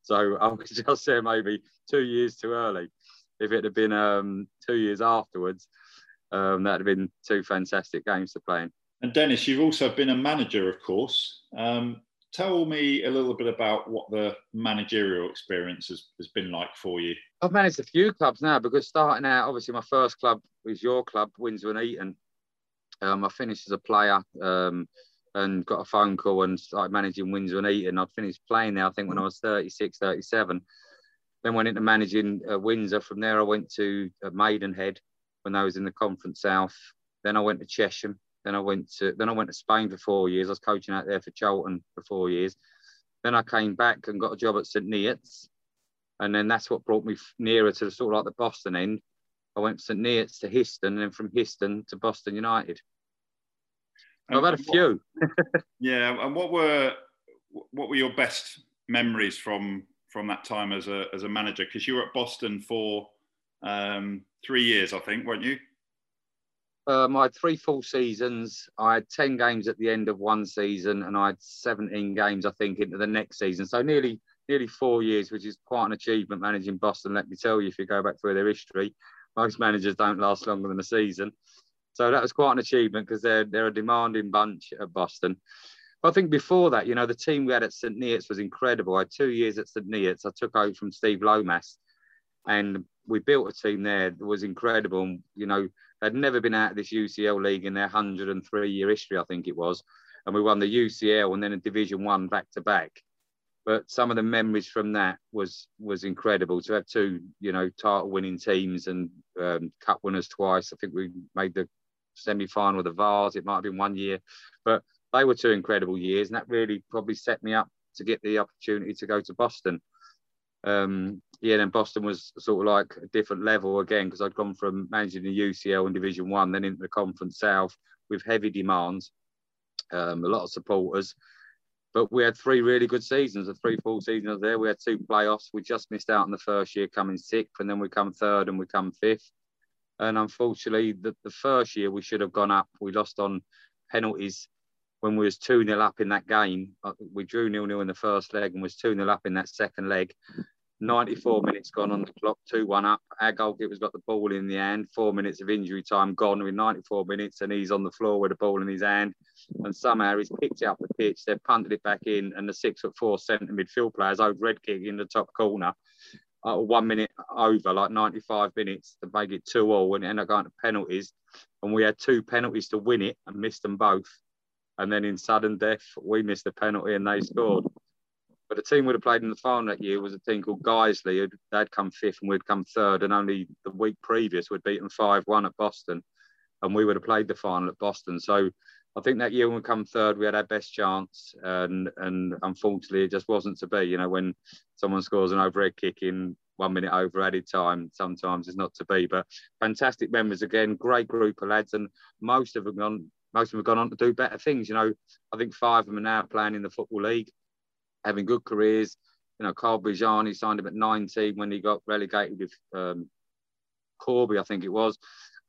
[SPEAKER 8] So I was just there maybe two years too early. If it had been um, two years afterwards, um, that'd have been two fantastic games to play in.
[SPEAKER 2] And Dennis, you've also been a manager, of course. Um, tell me a little bit about what the managerial experience has, has been like for you.
[SPEAKER 8] I've managed a few clubs now because starting out, obviously, my first club was your club, Windsor and Eton. Um, I finished as a player um, and got a phone call and started managing Windsor and Eton. I'd finished playing there, I think, when I was 36, 37. Then went into managing uh, Windsor. From there, I went to uh, Maidenhead when I was in the Conference South. Then I went to Chesham. Then I went to then I went to Spain for four years. I was coaching out there for Charlton for four years. Then I came back and got a job at St Neots, and then that's what brought me nearer to the sort of like the Boston end. I went from St Neots to Histon, and then from Histon to Boston United. I've had a few.
[SPEAKER 2] yeah, and what were what were your best memories from from that time as a as a manager? Because you were at Boston for um, three years, I think, weren't you?
[SPEAKER 8] Uh, I had three full seasons. I had 10 games at the end of one season, and I had 17 games, I think, into the next season. So nearly nearly four years, which is quite an achievement managing Boston. Let me tell you, if you go back through their history, most managers don't last longer than a season. So that was quite an achievement because they're they're a demanding bunch at Boston. But I think before that, you know, the team we had at St Neots was incredible. I had two years at St Neots. I took over from Steve Lomas, and we built a team there that was incredible. You know, they'd never been out of this UCL league in their 103 year history, I think it was. And we won the UCL and then a Division One back to back. But some of the memories from that was was incredible to have two, you know, title winning teams and um, cup winners twice. I think we made the semi final of the Vase. It might have been one year, but they were two incredible years, and that really probably set me up to get the opportunity to go to Boston. Um, yeah, then Boston was sort of like a different level again because I'd gone from managing the UCL and Division One, then into the Conference South with heavy demands, um, a lot of supporters. But we had three really good seasons, the three full seasons there. We had two playoffs. We just missed out in the first year, coming sixth, and then we come third and we come fifth. And unfortunately, the, the first year we should have gone up. We lost on penalties when we was 2 0 up in that game. Uh, we drew nil nil in the first leg and was 2 0 up in that second leg. 94 minutes gone on the clock, 2 1 up. Our goalkeeper's got the ball in the hand, four minutes of injury time gone with 94 minutes, and he's on the floor with the ball in his hand. And somehow he's picked it up the pitch, they've punted it back in, and the six foot four centre midfield players over red kick in the top corner uh, one minute over, like 95 minutes to make it two all, and end up going to penalties. And we had two penalties to win it and missed them both. And then in sudden death, we missed the penalty and they scored. But the team we'd have played in the final that year was a team called Guiseley. They'd come fifth and we'd come third. And only the week previous, we'd beaten 5 1 at Boston. And we would have played the final at Boston. So I think that year when we come third, we had our best chance, and and unfortunately, it just wasn't to be. You know, when someone scores an overhead kick in one minute over added time, sometimes it's not to be. But fantastic members again, great group of lads, and most of them gone. Most of them have gone on to do better things. You know, I think five of them are now playing in the football league, having good careers. You know, Carl Bijani signed him at 19 when he got relegated with um, Corby, I think it was.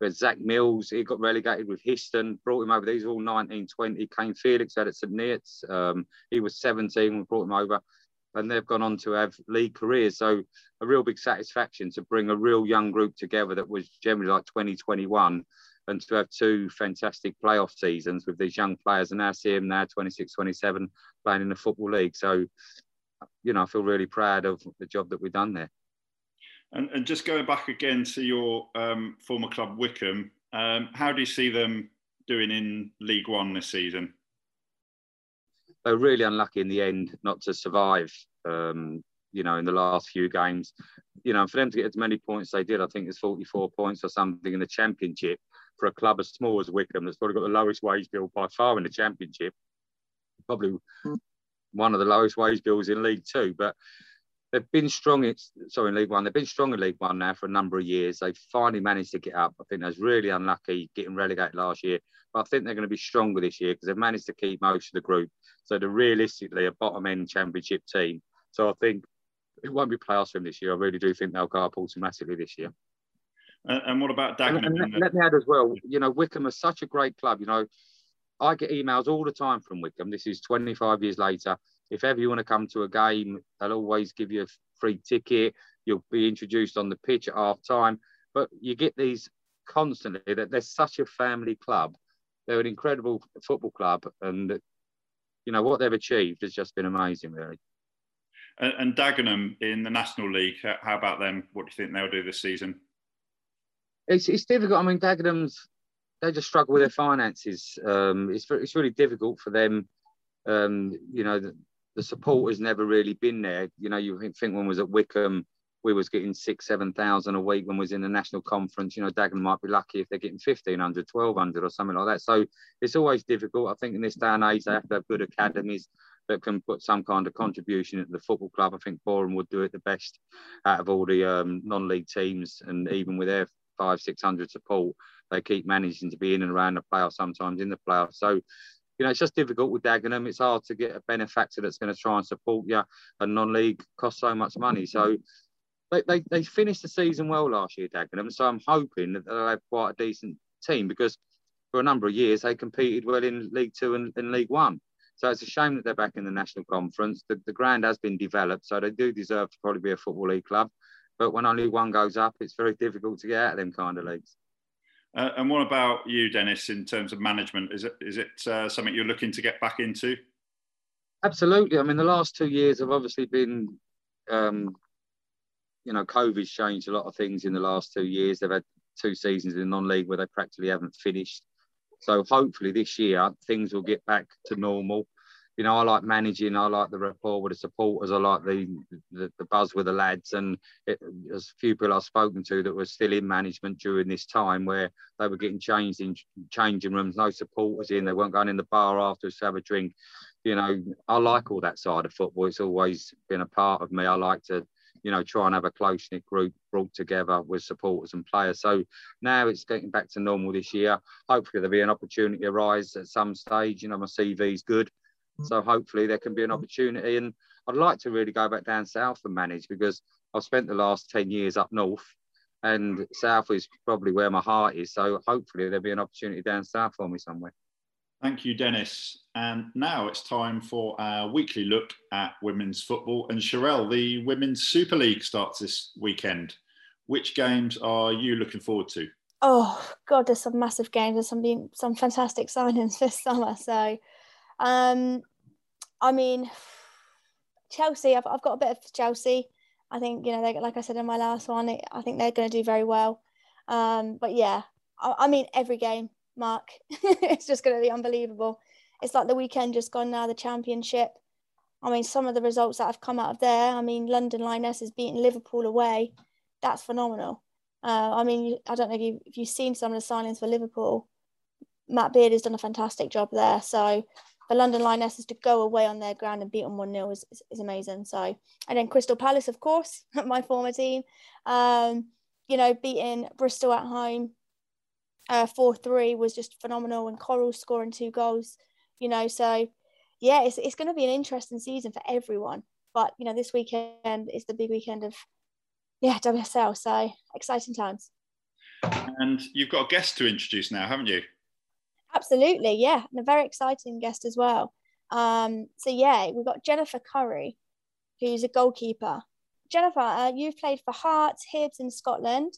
[SPEAKER 8] But Zak Mills, he got relegated with Histon, brought him over. These are all 19, 20. Kane Felix had at St Neots. Um, he was 17 we brought him over. And they've gone on to have league careers. So a real big satisfaction to bring a real young group together that was generally like 2021 and to have two fantastic playoff seasons with these young players and now see them now 26, 27 playing in the Football League. So, you know, I feel really proud of the job that we've done there.
[SPEAKER 2] And, and just going back again to your um, former club, Wycombe um, how do you see them doing in League One this season?
[SPEAKER 8] They were really unlucky in the end not to survive. Um, you know, in the last few games, you know, for them to get as many points as they did, I think it's 44 points or something in the championship for a club as small as Wycombe that's probably got the lowest wage bill by far in the championship. Probably hmm. one of the lowest wage bills in League Two, but they've been strong. It's sorry in League One. They've been strong in League One now for a number of years. They've finally managed to get up. I think they was really unlucky getting relegated last year, but I think they're going to be stronger this year because they've managed to keep most of the group. So they're realistically a bottom end championship team. So I think it won't be playoffs for them this year. I really do think they'll go up automatically this year.
[SPEAKER 2] And, and what about Dagenham?
[SPEAKER 8] And, and let me add as well. You know, Wycombe is such a great club. You know, I get emails all the time from Wycombe. This is 25 years later if ever you want to come to a game, they'll always give you a free ticket. You'll be introduced on the pitch at half time. But you get these constantly that they're such a family club. They're an incredible football club, and you know what they've achieved has just been amazing, really.
[SPEAKER 2] And, and Dagenham in the National League, how about them? What do you think they'll do this season?
[SPEAKER 8] It's, it's difficult. I mean, Dagenham's they just struggle with their finances. Um, it's it's really difficult for them. Um, you know, the, the support has never really been there. You know, you think when was at Wycombe, we was getting six, seven thousand a week when we was in the national conference. You know, Dagenham might be lucky if they're getting 1500, 1200 or something like that. So it's always difficult. I think in this day and age, they have to have good academies that can put some kind of contribution at the football club. I think Boreham Wood do it the best out of all the um, non-league teams, and even with their five, six hundred support, they keep managing to be in and around the playoffs, sometimes in the playoffs. So, you know, it's just difficult with Dagenham. It's hard to get a benefactor that's going to try and support you. A non-league costs so much money. So they, they, they finished the season well last year, Dagenham. So I'm hoping that they'll have quite a decent team because for a number of years they competed well in League Two and, and League One. So it's a shame that they're back in the national conference. The, the ground has been developed, so they do deserve to probably be a football league club. But when only one goes up, it's very difficult to get out of them kind of leagues.
[SPEAKER 2] Uh, and what about you, Dennis, in terms of management? Is it is it uh, something you're looking to get back into?
[SPEAKER 8] Absolutely. I mean, the last two years have obviously been, um, you know, COVID's changed a lot of things in the last two years. They've had two seasons in non-league where they practically haven't finished. So hopefully this year things will get back to normal. You know, I like managing. I like the rapport with the supporters. I like the the, the buzz with the lads. And it, there's a few people I've spoken to that were still in management during this time where they were getting changed in changing rooms, no supporters in. They weren't going in the bar afterwards to have a drink. You know, I like all that side of football. It's always been a part of me. I like to you know, try and have a close knit group brought together with supporters and players. So now it's getting back to normal this year. Hopefully there'll be an opportunity arise at some stage. You know, my CV is good. Mm. So hopefully there can be an opportunity. And I'd like to really go back down south and manage because I've spent the last 10 years up north and south is probably where my heart is. So hopefully there'll be an opportunity down south for me somewhere.
[SPEAKER 2] Thank you, Dennis. And now it's time for our weekly look at women's football. And Cherelle, the Women's Super League starts this weekend. Which games are you looking forward to?
[SPEAKER 9] Oh God, there's some massive games. There's some some fantastic signings this summer. So, um, I mean, Chelsea. I've, I've got a bit of Chelsea. I think you know, they, like I said in my last one, I think they're going to do very well. Um, but yeah, I, I mean, every game Mark. it's just going to be unbelievable. It's like the weekend just gone now, the championship. I mean, some of the results that have come out of there. I mean, London Lionesses beating Liverpool away. That's phenomenal. Uh, I mean, I don't know if, you, if you've seen some of the signings for Liverpool. Matt Beard has done a fantastic job there. So the London Lionesses to go away on their ground and beat them 1 0 is, is, is, amazing. So, and then Crystal Palace, of course, my former team, um, you know, beating Bristol at home uh, 4-3 was just phenomenal and Coral scoring two goals, you know, so yeah, it's, it's going to be an interesting season for everyone. But, you know, this weekend is the big weekend of, yeah, WSL. So exciting times.
[SPEAKER 2] And you've got a guest to introduce now, haven't you?
[SPEAKER 9] Absolutely, yeah. And a very exciting guest as well. Um, so, yeah, we've got Jennifer Currie, who's a goalkeeper. Jennifer, uh, you've played for Hearts, Hibs in Scotland.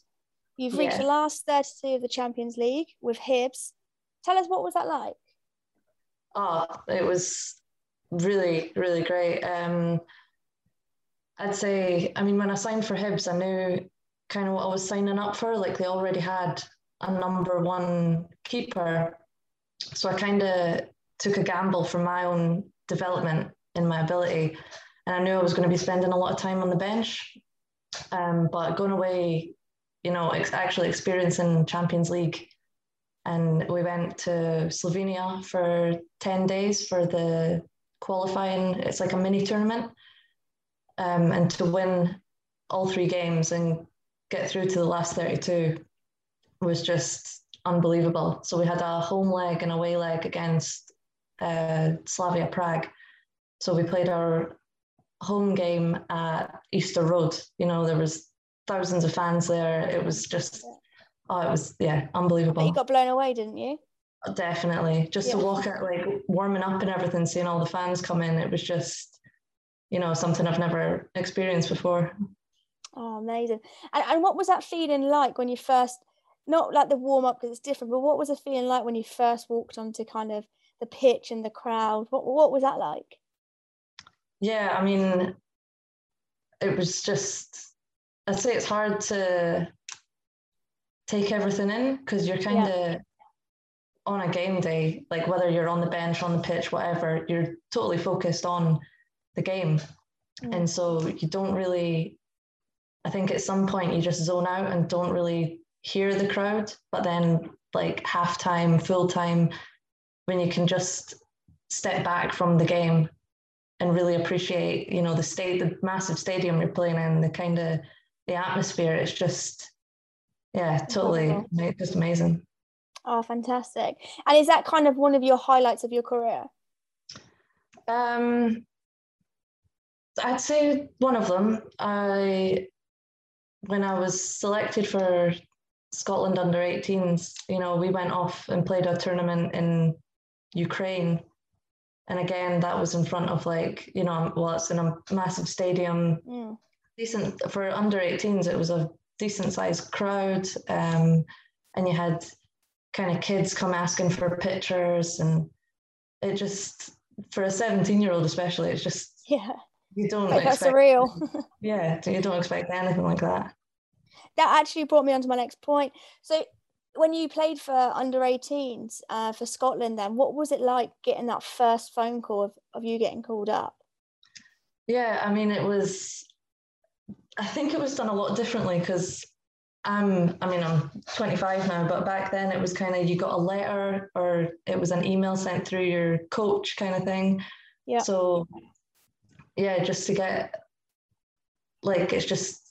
[SPEAKER 9] You've reached yeah. the last 32 of the Champions League with Hibs. Tell us what was that like?
[SPEAKER 10] Oh, it was really, really great. Um, I'd say, I mean, when I signed for Hibs, I knew kind of what I was signing up for. Like they already had a number one keeper. So I kind of took a gamble for my own development in my ability. And I knew I was going to be spending a lot of time on the bench. Um, but going away you know, ex- actually experiencing Champions League. And we went to Slovenia for 10 days for the qualifying. It's like a mini tournament. Um, and to win all three games and get through to the last 32 was just unbelievable. So we had a home leg and away leg against uh, Slavia Prague. So we played our home game at Easter Road. You know, there was thousands of fans there. It was just, oh, it was, yeah, unbelievable.
[SPEAKER 9] You got blown away, didn't you?
[SPEAKER 10] Definitely. Just to walk out, like warming up and everything, seeing all the fans come in, it was just, you know, something I've never experienced before.
[SPEAKER 9] Oh, amazing. And, and what was that feeling like when you first, not like the warm up because it's different, but what was the feeling like when you first walked onto kind of the pitch and the crowd? What, what was that like?
[SPEAKER 10] Yeah, I mean, it was just, I'd say it's hard to take everything in because you're kind of on a game day, like whether you're on the bench, on the pitch, whatever, you're totally focused on the game. Mm. And so you don't really, I think at some point you just zone out and don't really hear the crowd. But then, like halftime, full time, when you can just step back from the game and really appreciate, you know, the state, the massive stadium you're playing in, the kind of the atmosphere. It's just, yeah, totally, just amazing.
[SPEAKER 9] Oh, fantastic. And is that kind of one of your highlights of your career?
[SPEAKER 10] Um, I'd say one of them. I, when I was selected for Scotland under 18s, you know, we went off and played a tournament in Ukraine. And again, that was in front of like, you know, well, it's in a massive stadium,
[SPEAKER 9] Mm.
[SPEAKER 10] decent for under 18s. It was a decent sized crowd. Um, and you had kind of kids come asking for pictures. And it just, for a 17 year old, especially, it's just,
[SPEAKER 9] Yeah,
[SPEAKER 10] you don't
[SPEAKER 9] like that's surreal.
[SPEAKER 10] yeah, you don't expect anything like that.
[SPEAKER 9] That actually brought me on to my next point. So, when you played for under 18s uh, for Scotland, then what was it like getting that first phone call of, of you getting called up?
[SPEAKER 10] Yeah, I mean, it was, I think it was done a lot differently because I'm, I mean, I'm 25 now, but back then it was kind of you got a letter or it was an email sent through your coach kind of thing.
[SPEAKER 9] Yeah.
[SPEAKER 10] So, yeah, just to get, like, it's just,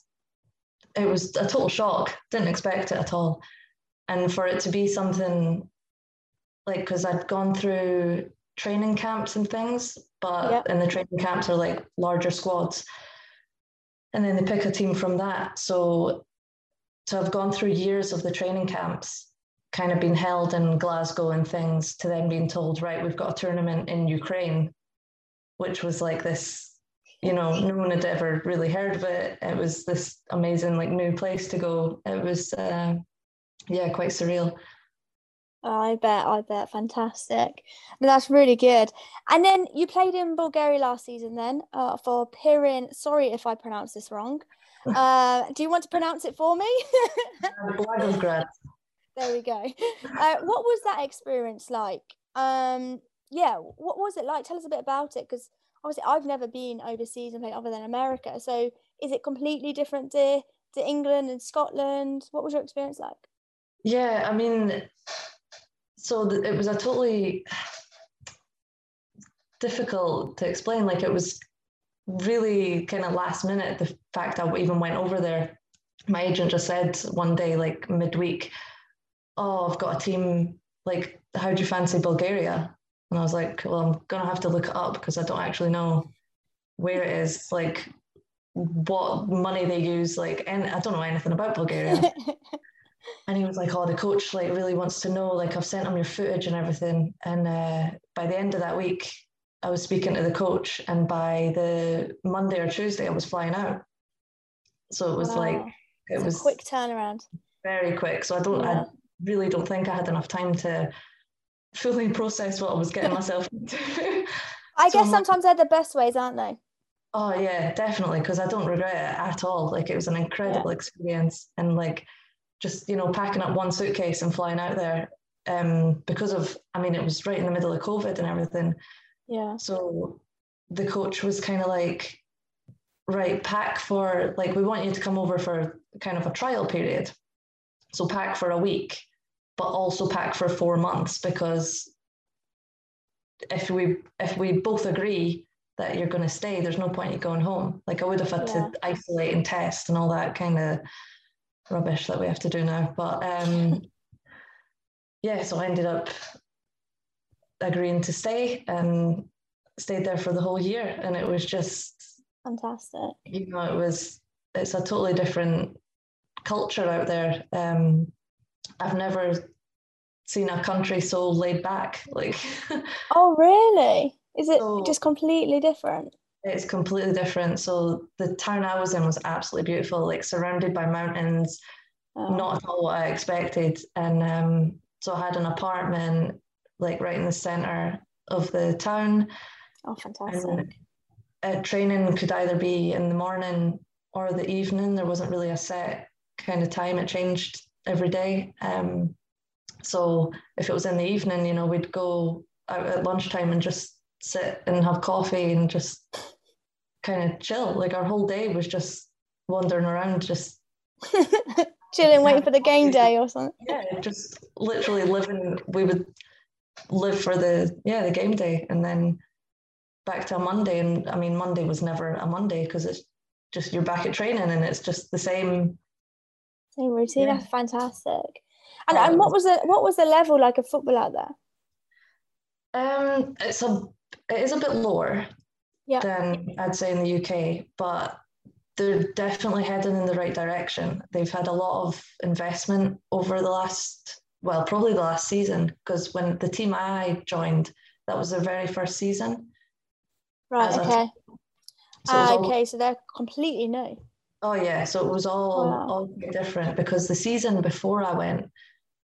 [SPEAKER 10] it was a total shock. Didn't expect it at all. And for it to be something like, because I'd gone through training camps and things, but
[SPEAKER 9] Yeah.
[SPEAKER 10] and the training camps are like larger squads. And then they pick a team from that. So to have gone through years of the training camps, kind of been held in Glasgow and things, to then being told, right, we've got a tournament in Ukraine, which was like this, you know, no one had ever really heard of it. It was this amazing, like, new place to go. It was, uh, yeah, quite surreal.
[SPEAKER 9] I bet, I bet, fantastic. That's really good. And then you played in Bulgaria last season, then uh, for Pirin. Sorry if I pronounce this wrong. Uh, do you want to pronounce it for me? There we go. Uh, what was that experience like? Um, yeah, what was it like? Tell us a bit about it, because obviously I've never been overseas and played other than America. So is it completely different to to England and Scotland? What was your experience like?
[SPEAKER 10] Yeah, I mean, so th- it was a totally difficult to explain. Like it was really kind of last minute. The fact I even went over there, my agent just said one day, like midweek, "Oh, I've got a team. Like, how do you fancy Bulgaria?" And I was like, "Well, I'm gonna have to look it up because I don't actually know where it is. Like, what money they use. Like, and I don't know anything about Bulgaria." And he was like, "Oh, the coach like really wants to know. Like, I've sent him your footage and everything." And uh, by the end of that week, I was speaking to the coach, and by the Monday or Tuesday, I was flying out. So it was like it
[SPEAKER 9] It's a
[SPEAKER 10] was
[SPEAKER 9] quick turnaround.
[SPEAKER 10] very quick. So I don't,
[SPEAKER 9] Yeah.
[SPEAKER 10] I really don't think I had enough time to fully process what I was getting myself into.
[SPEAKER 9] I
[SPEAKER 10] So
[SPEAKER 9] guess
[SPEAKER 10] like-
[SPEAKER 9] sometimes they're the best ways, aren't they?
[SPEAKER 10] Oh yeah, definitely. Because I don't regret it at all. Like it was an incredible experience, and like just you know packing up one suitcase and flying out there. Um, because of, I mean, it was right in the middle of COVID and everything.
[SPEAKER 9] Yeah.
[SPEAKER 10] So the coach was kind of like, right, pack for like we want you to come over for kind of a trial period. So pack for a week, but also pack for four months because if we if we both agree that you're going to stay, there's no point in going home. Like I would have had
[SPEAKER 9] Yeah.
[SPEAKER 10] to isolate and test and all that kind of rubbish that we have to do now. But um, yeah, so I ended up agreeing to stay and stayed there for the whole year, and it was just
[SPEAKER 9] Fantastic.
[SPEAKER 10] you know it was it's a totally different culture out there. Um, I've never seen a country so laid back. Like,
[SPEAKER 9] Oh, really? Is it
[SPEAKER 10] So-
[SPEAKER 9] just completely different?
[SPEAKER 10] it's completely different. So the town I was in was absolutely beautiful, like surrounded by mountains,
[SPEAKER 9] Oh,
[SPEAKER 10] not at all what I expected. And um, so I had an apartment like right in the center of the town.
[SPEAKER 9] oh, fantastic.
[SPEAKER 10] And uh, training could either be in the morning or the evening. There wasn't really a set kind of time. It changed every day. Um, so if it was in the evening, you know, we'd go out at lunchtime and just sit and have coffee and just kind of chill. Like our whole day was just wandering around, just
[SPEAKER 9] Chilling, waiting for the game day or something.
[SPEAKER 10] yeah, just literally living. We would live for the yeah the game day, and then back to a Monday. And I mean, Monday was never a Monday because it's just you're back at training, and it's just the same.
[SPEAKER 9] Same routine.
[SPEAKER 10] Yeah.
[SPEAKER 9] That's fantastic. And, and what
[SPEAKER 10] Um,
[SPEAKER 9] was the what was the level like of football out there?
[SPEAKER 10] Um, it's a it is a bit lower
[SPEAKER 9] Yeah.
[SPEAKER 10] than I'd say in the UK, but they're definitely heading in the right direction. They've had a lot of investment over the last, well, probably the last season, because when the team I joined, that was their very first season.
[SPEAKER 9] Right. Okay.
[SPEAKER 10] So all-
[SPEAKER 9] okay. So they're completely new.
[SPEAKER 10] Oh yeah, so it was all oh,
[SPEAKER 9] Wow.
[SPEAKER 10] all different because the season before I went,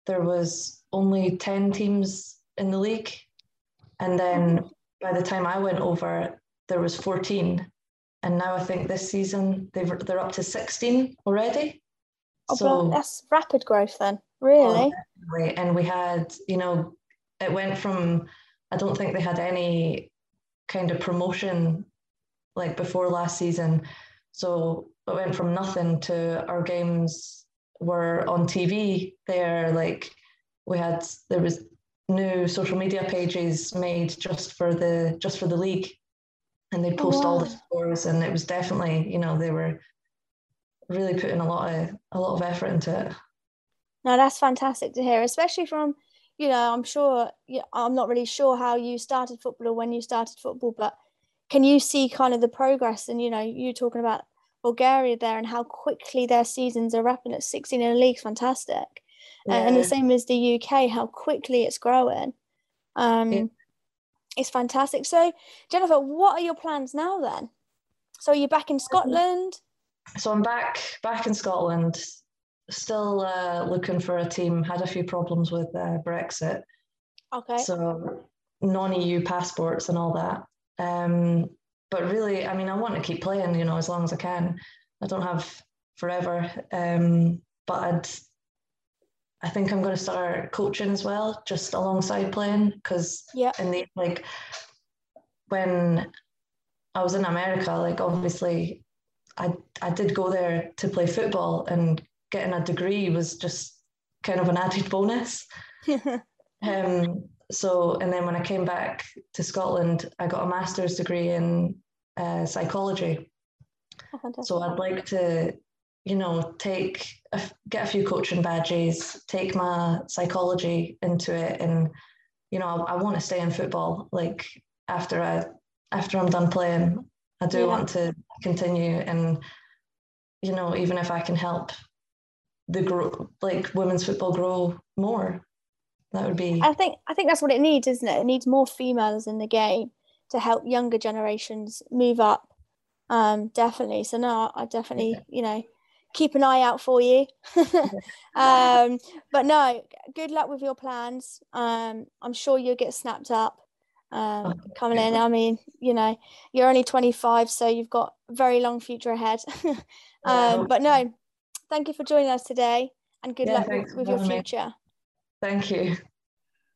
[SPEAKER 10] there was only ten teams in the league, and then mm-hmm. by the time I went over, there was fourteen, and now I think this season they've they're up to sixteen already.
[SPEAKER 9] Oh,
[SPEAKER 10] so
[SPEAKER 9] bro, that's rapid growth then. Really?
[SPEAKER 10] Oh, right, and we had you know it went from I don't think they had any kind of promotion like before last season. So it went from nothing to our games were on TV there. Like we had there was new social media pages made just for the just for the league, and they
[SPEAKER 9] Oh,
[SPEAKER 10] post all the
[SPEAKER 9] wow.
[SPEAKER 10] scores, and it was definitely you know they were really putting a lot of a lot of effort into it.
[SPEAKER 9] No, that's fantastic to hear, especially from, you know, I'm sure, yeah, I'm not really sure how you started football or when you started football, but can you see kind of the progress? And, you know, you talking about Bulgaria there and how quickly their seasons are wrapping at 16 in the league's fantastic. Uh, and the same as the UK, how quickly it's growing. Um,
[SPEAKER 10] Yeah.
[SPEAKER 9] It's fantastic. So, Jennifer, what are your plans now then? So, you're back in Scotland?
[SPEAKER 10] so I'm back back in Scotland, still uh, looking for a team. Had a few problems with uh, Brexit,
[SPEAKER 9] Okay.
[SPEAKER 10] so non-EU passports and all that. Um, but really, I mean, I want to keep playing, you know, as long as I can. I don't have forever, um, but I'd. I think I'm going to start coaching as well, just alongside playing, because
[SPEAKER 9] Yeah.
[SPEAKER 10] in the like when I was in America, like obviously I I did go there to play football and getting a degree was just kind of an added bonus. Um, so and then when I came back to Scotland, I got a master's degree in uh, psychology.
[SPEAKER 9] Oh.
[SPEAKER 10] So I'd like to, you know, take a get a few coaching badges, take my psychology into it, and you know, I, I want to stay in football. Like after I after I'm done playing, I do
[SPEAKER 9] Yeah.
[SPEAKER 10] want to continue, and you know, even if I can help the grow like women's football grow more, that would be
[SPEAKER 9] I think I think that's what it needs, isn't it? It needs more females in the game to help younger generations move up. Um, definitely. So no, I definitely, you know, keep an eye out for you. um, but no, good luck with your plans. Um, I'm sure you'll get snapped up. Um, coming in. I mean, you know, you're only 25, so you've got a very long future ahead. um, but no, thank you for joining us today, and good
[SPEAKER 10] Yeah,
[SPEAKER 9] luck with, with your
[SPEAKER 10] future. me.
[SPEAKER 9] Future.
[SPEAKER 10] Thank you.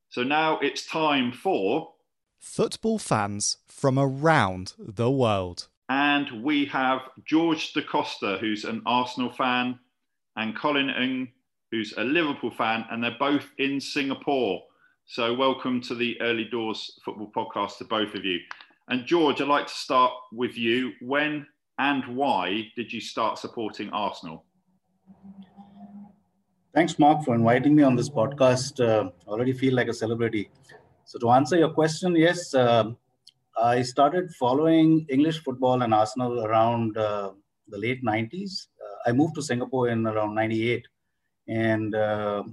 [SPEAKER 2] So now it's time for,
[SPEAKER 1] Football fans from around the world.
[SPEAKER 2] and we have George Da Costa, who's an Arsenal fan, and Colin Ng, who's a Liverpool fan, and they're both in Singapore. So welcome to the Early Doors Football Podcast to both of you. And George, I'd like to start with you. When and why did you start supporting Arsenal?
[SPEAKER 11] Thanks, Mark, for inviting me on this podcast. Uh, already feel like a celebrity. So, to answer your question, yes, uh, I started following English football and Arsenal around uh, the late 90s. Uh, I moved to Singapore in around 98. And uh,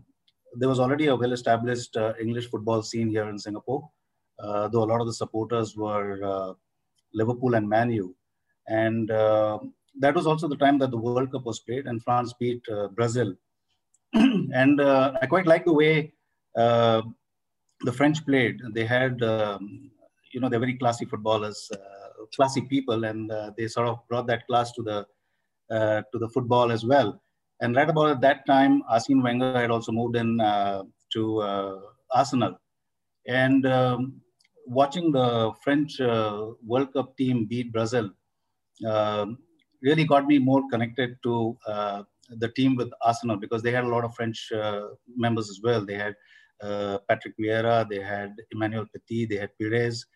[SPEAKER 11] there was already a well-established uh, English football scene here in Singapore, uh, though a lot of the supporters were Liverpool and Man U. And uh, that was also the time that the World Cup was played and France beat Brazil. and uh, I quite like the way the French played. They had, um, you know, they're very classy footballers, classy people, and they sort of brought that class to the to the football as well. And right about at that time, Arsene Wenger had also moved in uh, to uh, Arsenal. And um, watching the French uh, World Cup team beat Brazil um, really got me more connected to uh, the team with Arsenal because they had a lot of French uh, members as well. They had uh, Patrick Vieira, they had Emmanuel Petit, they had Pires,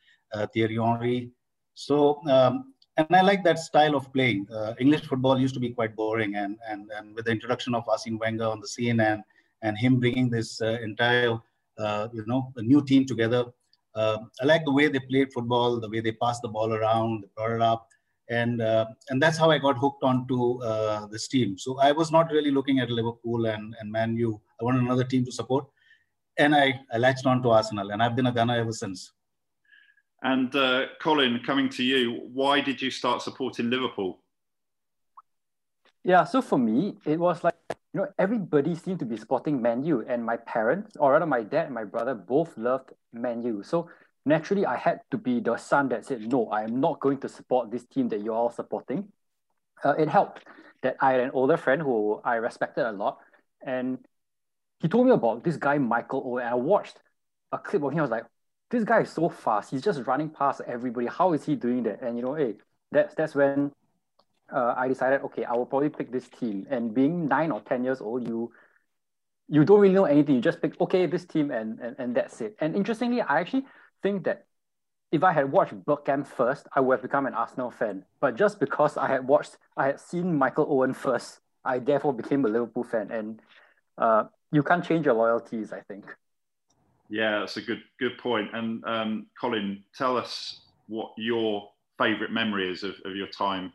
[SPEAKER 11] Thierry Henry. So um, and I like that style of playing. Uh, English football used to be quite boring, and and and with the introduction of Arsene Wenger on the scene and and him bringing this uh, entire uh, you know a new team together, uh, I like the way they played football, the way they passed the ball around, they brought it up, and uh, and that's how I got hooked onto uh, this team. So I was not really looking at Liverpool and and Man U. I wanted another team to support, and I I latched on to Arsenal, and I've been a Gunner ever since.
[SPEAKER 2] And uh, Colin, coming to you, why did you start supporting Liverpool?
[SPEAKER 12] Yeah, so for me, it was like, you know, everybody seemed to be supporting Man U, and my parents, or rather my dad and my brother, both loved Man U. So naturally, I had to be the son that said, no, I am not going to support this team that you're all supporting. Uh, it helped that I had an older friend who I respected a lot, and he told me about this guy, Michael Owen. And I watched a clip of him. I was like, this guy is so fast. He's just running past everybody. How is he doing that? And you know, hey, that's that's when uh, I decided, okay, I will probably pick this team. And being nine or ten years old, you you don't really know anything. You just pick, okay, this team, and and, and that's it. And interestingly, I actually think that if I had watched Bergkamp first, I would have become an Arsenal fan. But just because I had watched, I had seen Michael Owen first, I therefore became a Liverpool fan. And uh, you can't change your loyalties, I think.
[SPEAKER 2] Yeah, that's a good good point. And um, Colin, tell us what your favourite memory is of, of your time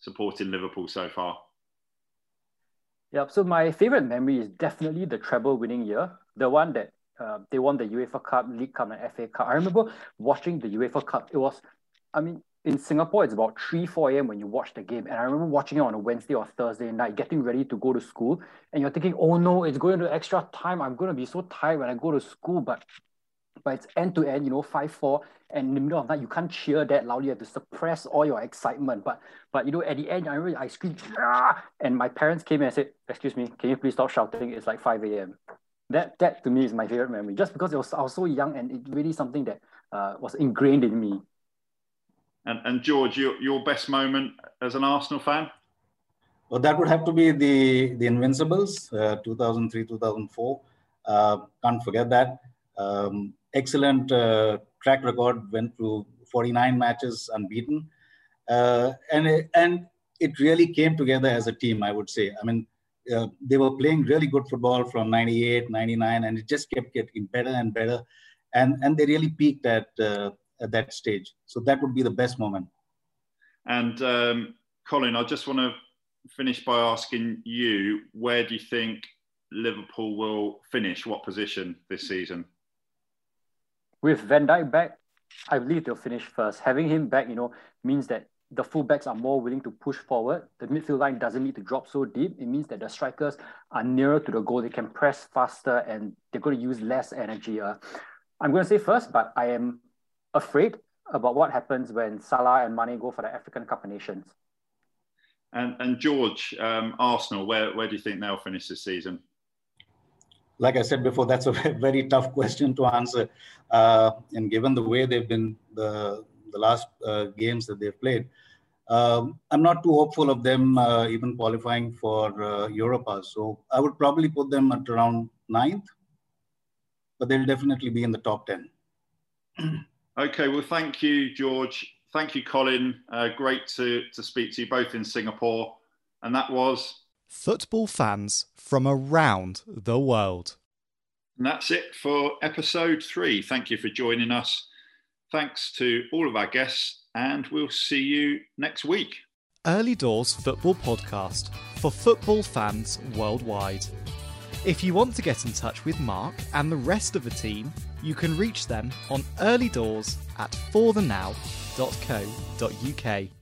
[SPEAKER 2] supporting Liverpool so far.
[SPEAKER 12] Yep. So my favourite memory is definitely the treble winning year, the one that uh, they won the UEFA Cup, League Cup, and FA Cup. I remember watching the UEFA Cup. It was, I mean, in Singapore, it's about 3, 4 a.m. when you watch the game. And I remember watching it on a Wednesday or Thursday night, getting ready to go to school. And you're thinking, oh no, it's going to extra time. I'm going to be so tired when I go to school. But but it's end to end, you know, 5 4. And in the middle of that, you can't cheer that loudly. You have to suppress all your excitement. But, but you know, at the end, I remember I screamed, ah! and my parents came and said, Excuse me, can you please stop shouting? It's like 5 a.m. That, that to me is my favorite memory, just because it was, I was so young and it really something that uh, was ingrained in me.
[SPEAKER 2] And, and George, your, your best moment as an Arsenal fan?
[SPEAKER 11] Well, that would have to be the the Invincibles, uh, 2003, 2004. Uh, can't forget that. Um, excellent uh, track record. Went through 49 matches unbeaten, uh, and it, and it really came together as a team. I would say. I mean, uh, they were playing really good football from 98, 99, and it just kept getting better and better, and and they really peaked at uh, at that stage. So that would be the best moment.
[SPEAKER 2] And um, Colin, I just want to finish by asking you, where do you think Liverpool will finish? What position this season?
[SPEAKER 12] With Van Dijk back, I believe they'll finish first. Having him back, you know, means that the fullbacks are more willing to push forward. The midfield line doesn't need to drop so deep. It means that the strikers are nearer to the goal. They can press faster and they're going to use less energy. Uh, I'm going to say first, but I am afraid about what happens when Salah and Mane go for the African Cup of Nations.
[SPEAKER 2] And, and George, um, Arsenal, where, where do you think they'll finish this season?
[SPEAKER 11] Like I said before, that's a very tough question to answer. Uh, and given the way they've been, the, the last uh, games that they've played, um, I'm not too hopeful of them uh, even qualifying for uh, Europa. So I would probably put them at around ninth, but they'll definitely be in the top 10.
[SPEAKER 2] Okay, well, thank you, George. Thank you, Colin. Uh, great to, to speak to you both in Singapore. And that was
[SPEAKER 1] Football Fans from Around the World.
[SPEAKER 2] And that's it for episode three. Thank you for joining us. Thanks to all of our guests, and we'll see you next week.
[SPEAKER 1] Early Doors Football Podcast for football fans worldwide. If you want to get in touch with Mark and the rest of the team, you can reach them on early doors at forthenow.co.uk.